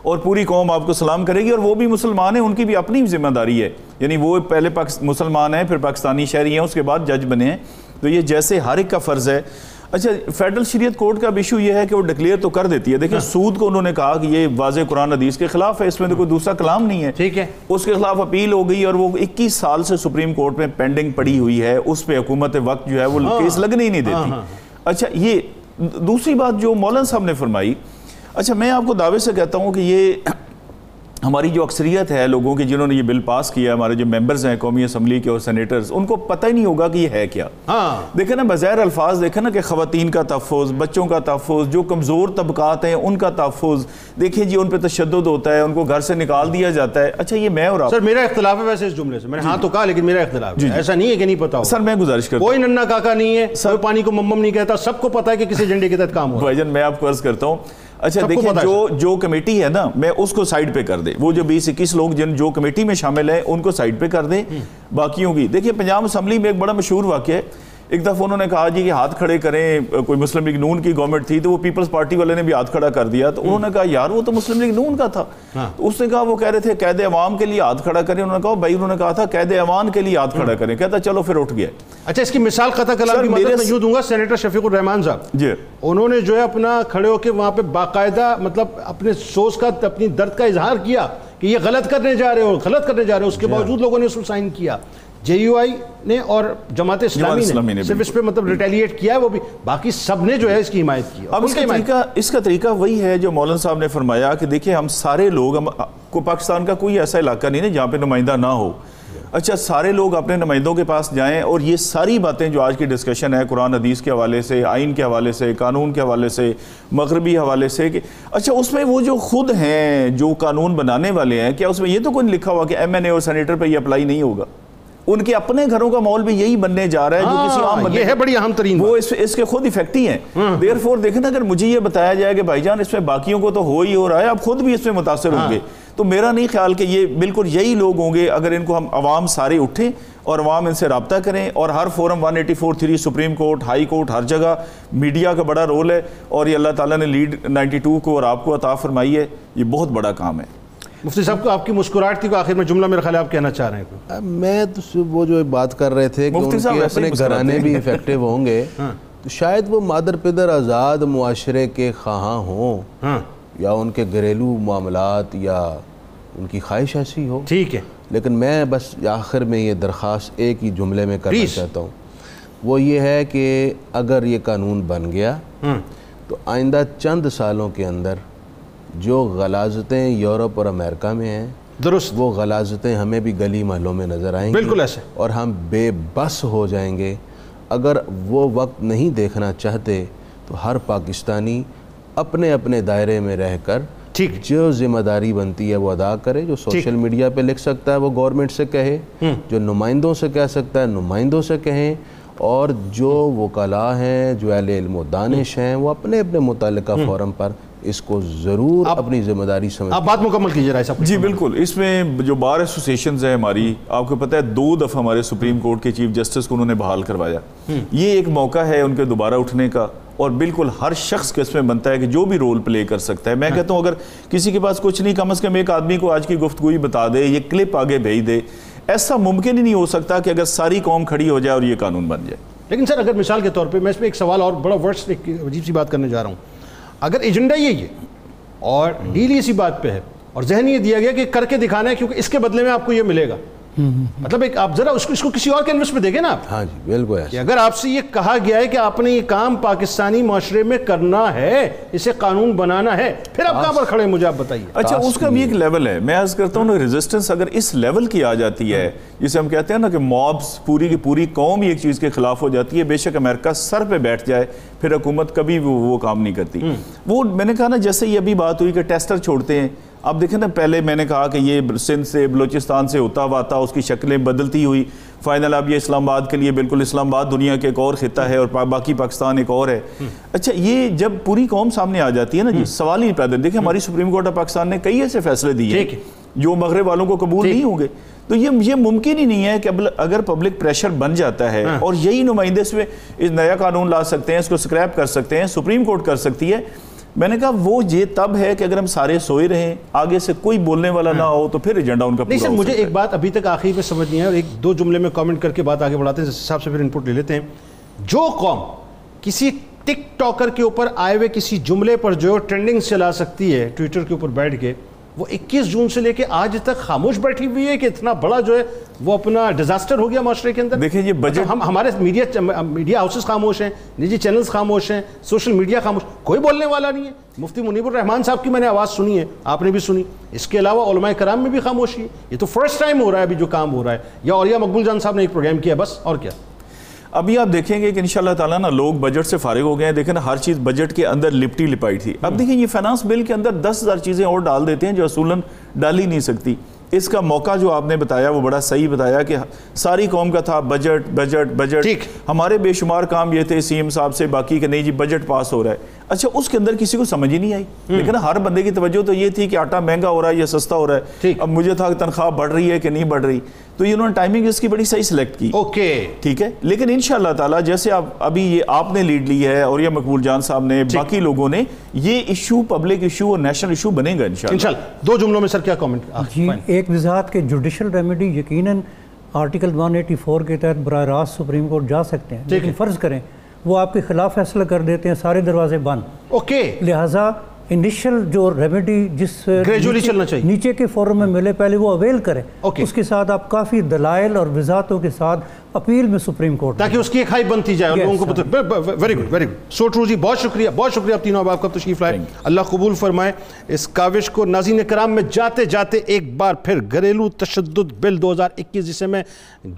اور پوری قوم آپ کو سلام کرے گی اور وہ بھی مسلمان ہیں ان کی بھی اپنی ذمہ داری ہے۔ یعنی وہ پہلے مسلمان ہیں پھر پاکستانی شہری ہیں اس کے بعد جج بنے ہیں۔ تو یہ جیسے ہر ایک کا فرض ہے۔ اچھا فیڈرل شریعت کورٹ کا ایشو یہ ہے کہ وہ ڈکلیئر تو کر دیتی ہے۔ دیکھیں سود کو انہوں نے کہا کہ یہ واضح قرآن حدیث کے خلاف ہے اس میں تو کوئی دوسرا کلام نہیں ہے۔ ٹھیک ہے۔ اس کے خلاف اپیل ہو گئی اور وہ اکیس سال سے سپریم کورٹ میں پینڈنگ پڑی ہوئی ہے۔ اس پہ حکومت وقت جو ہے وہ کیس لگنے ہی نہیں دیتی۔ اچھا یہ دوسری بات جو مولانا صاحب نے فرمائی۔ اچھا میں آپ کو دعوے سے کہتا ہوں کہ یہ ہماری جو اکثریت ہے لوگوں کی جنہوں نے یہ بل پاس کیا ہمارے جو ممبرز ہیں قومی اسمبلی کے اور سینیٹرز ان کو پتہ ہی نہیں ہوگا کہ یہ ہے کیا۔ ہاں۔ دیکھیں نا بظاہر الفاظ دیکھیں نا کہ خواتین کا تحفظ بچوں کا تحفظ جو کمزور طبقات ہیں ان کا تحفظ۔ دیکھیں جی ان پہ تشدد ہوتا ہے ان کو گھر سے نکال دیا جاتا ہے۔ اچھا یہ میں اور آپ سر میرا اختلاف ہے ویسے اس جملے سے۔ میں نے ہاں تو کہا لیکن میرا اختلاف ہے۔ ایسا نہیں ہے کہ نہیں پتا ہو۔ سر میں گزارش کرتا ہوں۔ کوئی ننا کاکا نہیں ہے کوئی پانی کو ممم نہیں کہتا سب کو پتا ہے کہ کسی ایجنڈے کے تحت کام ہو رہا ہے۔ بھائی جان میں آپ کو عرض کرتا ہوں اچھا دیکھیں جو جو کمیٹی ہے نا میں اس کو سائڈ پہ کر دے۔ وہ جو بیس اکیس لوگ جن جو کمیٹی میں شامل ہیں ان کو سائڈ پہ کر دیں باقیوں کی۔ دیکھیں پنجاب اسمبلی میں ایک بڑا مشہور واقعہ ہے۔ ایک دفعہ انہوں نے کہا جی کہ ہاتھ کھڑے کریں کوئی مسلم لیگ نون کی گورنمنٹ تھی تو وہ پیپلز پارٹی والے نے بھی ہاتھ کھڑا کر دیا۔ تو انہوں نے کہا یار وہ تو مسلم لیگ نون کا تھا۔ تو اس نے کہا وہ کہہ رہے تھے قید عوام کے لیے ہاتھ کھڑا کریں۔ انہوں نے کہا بھائی انہوں نے کہا تھا قید عوام کے لیے ہاتھ کھڑا کریں۔ کہتا چلو پھر اٹھ گیا اچھا اس کی مثال قطع کلام کی مدد میں یوں دوں گا سینیٹر شفیق الرحمان صاحب۔ جی۔ انہوں نے جو ہے اپنا کھڑے ہو کے وہاں پہ باقاعدہ مطلب اپنے سوچ کا اپنی درد کا اظہار کیا کہ یہ غلط کرنے جا رہے ہو غلط کرنے جا رہے ہو۔ اس کے باوجود لوگوں نے اس کو سائن کیا۔ جے یو آئی نے اور جماعت اسلامی اسلامی نے صرف اس پہ مطلب ریٹیلیٹ کیا ہے وہ بھی۔ باقی سب نے جو ہے اس کی حمایت کی اب اس کا طریقہ اس کا طریقہ وہی ہے جو مولانا صاحب نے فرمایا کہ دیکھیں ہم سارے لوگ ہم کو پاکستان کا کوئی ایسا علاقہ نہیں ہے جہاں پہ نمائندہ نہ ہو۔ اچھا سارے لوگ اپنے نمائندوں کے پاس جائیں اور یہ ساری باتیں جو آج کی ڈسکشن ہے قرآن حدیث کے حوالے سے آئین کے حوالے سے قانون کے حوالے سے مغربی حوالے سے کہ اچھا اس میں وہ جو خود ہیں جو قانون بنانے والے ہیں کیا اس میں یہ تو کوئی لکھا ہوا کہ ایم این اے اور سینیٹر پہ یہ اپلائی نہیں ہوگا؟ ان کے اپنے گھروں کا ماحول بھی یہی بننے جا رہا ہے جو کسی عام بندے یہ ہے بڑی اہم ترین وہ اس اس کے خود افیکٹی ہیں۔ دیر فور دیکھیں نا اگر مجھے یہ بتایا جائے کہ بھائی جان اس میں باقیوں کو تو ہو ہی ہو رہا ہے اب خود بھی اس میں متاثر ہوں گے۔ تو میرا نہیں خیال کہ یہ بالکل یہی لوگ ہوں گے۔ اگر ان کو ہم عوام سارے اٹھیں اور عوام ان سے رابطہ کریں اور ہر forum 184 supreme court high court ہر جگہ میڈیا کا بڑا رول ہے اور یہ اللہ تعالیٰ نے لیڈ 92 کو اور آپ کو عطا فرمائی ہے یہ بہت بڑا کام ہے۔ مفتی صاحب کو آپ کی مسکراہٹ تھی کو آخر میں جملہ میرے خیال آپ کہنا چاہ رہے ہیں میں تو وہ جو بات کر رہے تھے کہ مفتی ان صاحب کے ایسے ہی اپنے گھرانے ہیں۔ بھی افیکٹو ہوں گے تو شاید وہ مادر پدر آزاد معاشرے کے خواہاں ہوں۔ ہاں۔ یا ان کے گھریلو معاملات یا ان کی خواہش ایسی ہو۔ ٹھیک ہے۔ لیکن میں بس آخر میں یہ درخواست ایک ہی جملے میں کرنا. چاہتا ہوں۔ وہ یہ ہے کہ اگر یہ قانون بن گیا ہاں۔ تو آئندہ چند سالوں کے اندر جو غلاظتیں یورپ اور امریکہ میں ہیں درست۔ وہ غلاظتیں ہمیں بھی گلی محلوں میں نظر آئیں گی بالکل ایسے۔ اور ہم بے بس ہو جائیں گے۔ اگر وہ وقت نہیں دیکھنا چاہتے تو ہر پاکستانی اپنے اپنے دائرے میں رہ کر ٹھیک۔ جو ذمہ داری بنتی ہے وہ ادا کرے جو سوشل میڈیا پہ لکھ سکتا ہے وہ گورنمنٹ سے کہے جو نمائندوں سے کہہ سکتا ہے نمائندوں سے کہیں اور جو وکلاء ہیں جو اہل علم و دانش ہیں وہ اپنے اپنے متعلقہ فورم پر اس کو ضرور اپنی ذمہ داری سمجھ آپ بات مکمل کیجیے رائے صاحب۔ جی بالکل۔ اس میں جو بار ایسوسیشنز ہیں ہماری آپ کو پتہ ہے دو دفعہ ہمارے سپریم کورٹ کے چیف جسٹس کو انہوں نے بحال کروایا۔ یہ ایک موقع ہے ان کے دوبارہ اٹھنے کا اور بالکل ہر شخص کے اس میں بنتا ہے کہ جو بھی رول پلے کر سکتا ہے۔ میں کہتا ہوں اگر کسی کے پاس کچھ نہیں کم از کم ایک آدمی کو آج کی گفتگوی بتا دے یہ کلپ آگے بھیج دے۔ ایسا ممکن ہی نہیں ہو سکتا کہ اگر ساری قوم کھڑی ہو جائے اور یہ قانون بن جائے۔ لیکن سر اگر مثال کے طور پہ میں اس پہ ایک سوال اور بڑا ورڈس ایک عجیب سی بات کرنے جا رہا ہوں۔ اگر ایجنڈا یہی ہے اور ڈیل اسی بات پہ ہے اور ذہن یہ دیا گیا کہ کر کے دکھانا ہے کیونکہ اس کے بدلے میں آپ کو یہ ملے گا۔ مطلب ایک آپ ذرا اس کو اس کو کسی اور کینوس پہ دیکھیں نا آپ۔ ہاں جی بالکل کہ اگر آپ سے یہ کہا گیا ہے کہ آپ نے یہ کام پاکستانی معاشرے میں کرنا ہے اسے قانون بنانا ہے پھر آپ کہاں پر کھڑے ہیں؟ مجھے آپ بتائیے۔ اچھا اس کا بھی ایک لیول ہے۔ میں عرض کرتا ہوں نا ریزسٹنس اگر اس لیول کی آ جاتی ہے جسے ہم کہتے ہیں نا کہ مابس پوری کی پوری قوم ہی ایک چیز کے خلاف ہو جاتی ہے بے شک امریکہ سر پہ بیٹھ جائے پھر حکومت کبھی وہ وہ کام نہیں کرتی۔ وہ میں نے کہا نا جیسے یہ ابھی بات ہوئی کہ ٹیسٹر چھوڑتے ہیں اب دیکھیں نا پہلے میں نے کہا کہ یہ سندھ سے بلوچستان سے ہوتا ہوا تھا اس کی شکلیں بدلتی ہوئی۔ فائنل اب یہ اسلام آباد کے لیے بالکل اسلام آباد دنیا کے ایک اور خطہ ہے اور باقی پاکستان ایک اور ہے۔ اچھا یہ جب پوری قوم سامنے آ جاتی ہے نا جی سوال ہی نہیں پیدا دیکھیں ہماری سپریم کورٹ آف پاکستان نے کئی ایسے فیصلے دیے ہے۔ جو مغرب والوں کو قبول نہیں ہوں گے۔ تو یہ یہ ممکن ہی نہیں ہے کہ اگر پبلک پریشر بن جاتا ہے اور یہی نمائندے اس میں نیا قانون لا سکتے ہیں اس کو سکریپ کر سکتے ہیں سپریم کورٹ کر سکتی ہے میں نے کہا وہ یہ تب ہے کہ اگر ہم سارے سوئے رہیں آگے سے کوئی بولنے والا نہ ہو تو پھر ایجنڈا ان کا نہیں سر مجھے ایک بات ابھی تک آخری پہ سمجھ نہیں ہے اور ایک دو جملے میں کامنٹ کر کے بات آگے بڑھاتے ہیں جس حساب سے پھر انپٹ لے لیتے ہیں۔ جو قوم کسی ٹک ٹاکر کے اوپر آئے ہوئے کسی جملے پر جو ٹرینڈنگ چلا سکتی ہے ٹویٹر کے اوپر بیٹھ کے وہ اکیس جون سے لے کے آج تک خاموش بیٹھی ہوئی ہے کہ اتنا بڑا جو ہے وہ اپنا ڈیزاسٹر ہو گیا معاشرے کے اندر۔ دیکھیں یہ بجٹ مطلب ہم ہمارے میڈیا میڈیا ہاؤسز خاموش ہیں نجی چینلز خاموش ہیں سوشل میڈیا خاموش کوئی بولنے والا نہیں ہے۔ مفتی منیب الرحمان صاحب کی میں نے آواز سنی ہے آپ نے بھی سنی۔ اس کے علاوہ علماء کرام میں بھی خاموشی ہے۔ یہ تو فرسٹ ٹائم ہو رہا ہے ابھی جو کام ہو رہا ہے۔ یا اوریا مقبول جان صاحب نے ایک پروگرام کیا بس اور کیا؟ ابھی آپ دیکھیں گے کہ انشاءاللہ تعالیٰ نا لوگ بجٹ سے فارغ ہو گئے ہیں۔ دیکھیں نا ہر چیز بجٹ کے اندر لپٹی لپائی تھی۔ اب دیکھیں یہ فائنانس بل کے اندر دس ہزار چیزیں اور ڈال دیتے ہیں جو اصولاً ڈال ہی نہیں سکتی۔ اس کا موقع جو آپ نے بتایا وہ بڑا صحیح بتایا کہ ساری قوم کا تھا بجٹ بجٹ بجٹ۔ ہمارے بے شمار کام یہ تھے سی ایم صاحب سے باقی کہ نہیں جی بجٹ پاس ہو رہا ہے۔ اچھا اس کے اندر کسی کو سمجھ ہی نہیں آئی۔ لیکن ہر بندے کی توجہ تو یہ تھی کہ آٹا مہنگا ہو رہا ہے یا سستا ہو رہا ہے۔ اب مجھے تھا کہ تنخواہ بڑھ رہی ہے کہ نہیں بڑھ رہی۔ تو یہ انہوں نے ٹائمنگ اس کی بڑی صحیح سلیکٹ کی۔ اوکے ٹھیک ہے؟ لیکن انشاءاللہ تعالی جیسے آپ ابھی یہ آپ نے لیڈ لی ہے اور یہ مقبول جان صاحب نے باقی لوگوں نے یہ ایشو پبلک ایشو اور نیشنل ایشو بنے گا انشاءاللہ۔ انشاءاللہ۔ دو جملوں میں سر کیا کامنٹ جی ایک وضاحت کہ جوڈیشل ریمیڈی یقیناً آرٹیکل 184 کے تحت براہ راست سپریم کورٹ جا سکتے ہیں۔ لیکن فرض کریں وہ آپ کے خلاف فیصلہ کر دیتے ہیں سارے دروازے بند اوکے لہٰذا انیشل جو ریمیڈی جس نیچے- چلنا چاہیے۔ نیچے کے فورم میں ملے پہلے وہ اویل کریں Okay. اس کے ساتھ آپ کافی دلائل اور وضاحتوں کے ساتھ اپیل میں سپریم کورٹ تاکہ اس کی ایک ہائی بنتی جائے اور لوگوں کو very good very good so true جی بہت شکریہ بہت شکریہ آپ تینوں اب آپ کا تشریف لائے۔ اللہ قبول فرمائے۔ اس کاوش کو ناظرین کرام میں جاتے جاتے ایک بار پھر گھریلو تشدد بل دو ہزار اکیس جسے میں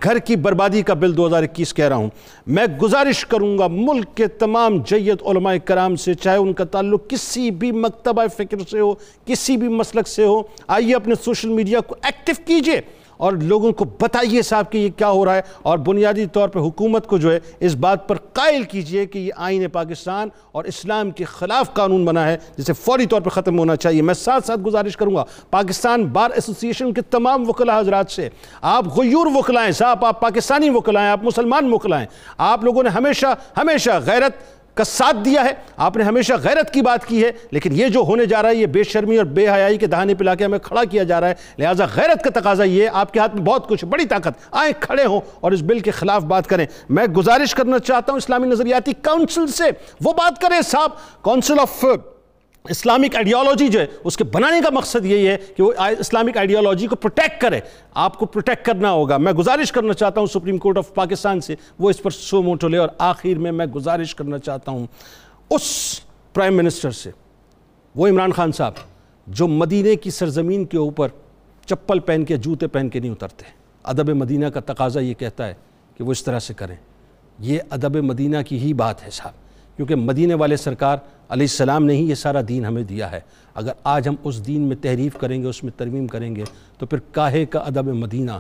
گھر کی بربادی کا بل دو ہزار اکیس کہہ رہا ہوں۔ میں گزارش کروں گا ملک کے تمام جید علماء کرام سے چاہے ان کا تعلق کسی بھی مکتبہ فکر سے ہو کسی بھی مسلک سے ہو آئیے اپنے سوشل میڈیا کو ایکٹیو کیجیے۔ اور لوگوں کو بتائیے صاحب کہ یہ کیا ہو رہا ہے اور بنیادی طور پہ حکومت کو جو ہے اس بات پر قائل کیجیے کہ یہ آئین پاکستان اور اسلام کے خلاف قانون بنا ہے، جسے فوری طور پہ ختم ہونا چاہیے۔ میں ساتھ ساتھ گزارش کروں گا، پاکستان بار ایسوسی ایشن کے تمام وکلا حضرات سے، آپ غیور وکلائیں صاحب، آپ پاکستانی وکلائیں آپ مسلمان وکلائیں آپ لوگوں نے ہمیشہ ہمیشہ غیرت کا ساتھ دیا ہے۔ آپ نے ہمیشہ غیرت کی بات کی ہے، لیکن یہ جو ہونے جا رہا ہے، یہ بے شرمی اور بے حیائی کے دہانے پلا کے ہمیں کھڑا کیا جا رہا ہے۔ لہٰذا غیرت کا تقاضا یہ ہے، آپ کے ہاتھ میں بہت کچھ، بڑی طاقت۔ آئیں، کھڑے ہوں اور اس بل کے خلاف بات کریں۔ میں گزارش کرنا چاہتا ہوں اسلامی نظریاتی کاؤنسل سے۔ وہ بات کریں صاحب۔ کاؤنسل آف اسلامک آئیڈیالوجی جو ہے، اس کے بنانے کا مقصد یہی ہے کہ وہ اسلامک آئیڈیالوجی کو پروٹیکٹ کرے۔ آپ کو پروٹیکٹ کرنا ہوگا۔ میں گزارش کرنا چاہتا ہوں سپریم کورٹ آف پاکستان سے، وہ اس پر سو موٹو لے اور آخر میں میں گزارش کرنا چاہتا ہوں۔ اس پرائم منسٹر سے، وہ عمران خان صاحب، جو مدینے کی سرزمین کے اوپر چپل پہن کے، جوتے پہن کے نہیں اترتے۔ ادب مدینہ کا تقاضا یہ کہتا ہے کہ وہ اس طرح سے کریں۔ یہ ادب مدینہ کی ہی بات ہے صاحب۔ کیونکہ مدینے والے سرکار علیہ السلام نے ہی یہ سارا دین ہمیں دیا ہے۔ اگر آج ہم اس دین میں تحریف کریں گے، اس میں ترمیم کریں گے، تو پھر کاہے کا ادب مدینہ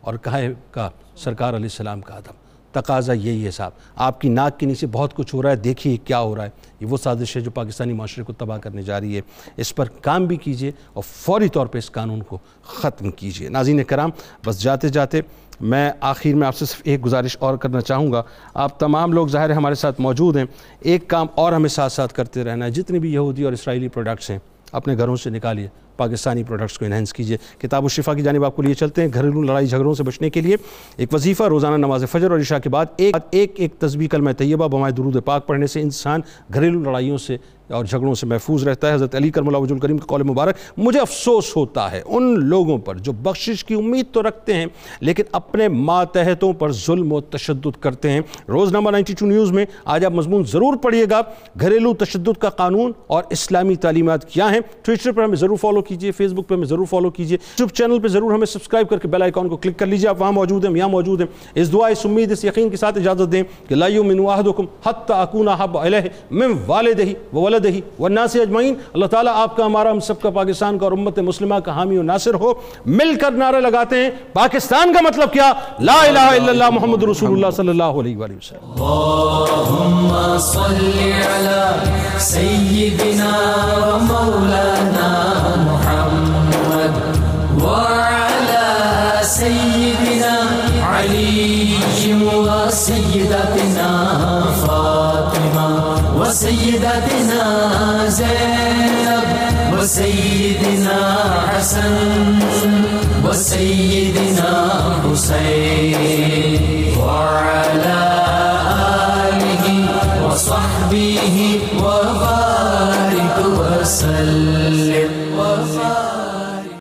اور کاہے کا سرکار علیہ السلام کا ادب۔ تقاضا یہی ہے صاحب۔ آپ کی ناک کے نیچے بہت کچھ ہو رہا ہے، دیکھیے کیا ہو رہا ہے۔ یہ وہ سازش ہے جو پاکستانی معاشرے کو تباہ کرنے جا رہی ہے۔ اس پر کام بھی کیجیے اور فوری طور پہ اس قانون کو ختم کیجیے ناظرین کرام، بس جاتے جاتے میں آخر میں آپ سے صرف ایک گزارش اور کرنا چاہوں گا۔ آپ تمام لوگ ظاہر ہے ہمارے ساتھ موجود ہیں۔ ایک کام اور ہمیں ساتھ ساتھ کرتے رہنا ہے۔ جتنے بھی یہودی اور اسرائیلی پروڈکٹس ہیں، اپنے گھروں سے نکالیے۔ پاکستانی پروڈکٹس کو انہینس کیجیے۔ کتاب و شفا کی جانب آپ کو لیے چلتے ہیں گھریلو لڑائی جھگڑوں سے بچنے کے لیے۔ ایک وظیفہ، روزانہ نماز فجر اور عشاء کے بعد ایک ایک ایک تصویر کلمہ طیبہ بمائے درود پاک پڑھنے سے انسان گھریلو لڑائیوں سے اور جھگڑوں سے محفوظ رہتا ہے۔ حضرت علی کرم اللہ وجہ الکریم کا قول مبارک، مجھے افسوس ہوتا ہے ان لوگوں پر جو بخشش کی امید تو رکھتے ہیں، لیکن اپنے ماتحتوں پر ظلم و تشدد کرتے ہیں۔ روز نمبر نائنٹی ٹو نیوز میں آج آپ مضمون ضرور پڑھیے گا۔ گھریلو تشدد کا قانون اور اسلامی تعلیمات کیا ہیں؟ ٹویٹر پر ہمیں ضرور فالو کیجیے۔ کیجیے فیس بک پہ ہمیں ضرور فالو کیجیے یوٹیوب چینل پہ ضرور ہمیں سبسکرائب کر کے بیل آئیکن کو کلک کر لیجیے آپ وہاں موجود ہیں، یہاں موجود ہیں۔ اس دعا، اس امید، اس یقین کے ساتھ اجازت دیں کہ لا یؤمن احدکم حتی اکون احب الیہ من والدہ وولدہ والناس اجمعین۔ اللہ تعالیٰ آپ کا، ہمارا، ہم سب کا، پاکستان کا اور امت مسلمہ کا حامی و ناصر ہو۔ مل کر نعرے لگاتے ہیں۔ پاکستان کا مطلب کیا؟ لا الہ الا اللہ محمد رسول اللہ صلی اللہ علیہ وآلہ وسلم۔ اللهم صل على سيدنا ومولانا محمد وعلى سيدنا علي وسيدتنا فاطمة وسيدتنا زينب وسيدنا حسن وسيدنا حسين وعلى آله وصحبه وبارك وسلم.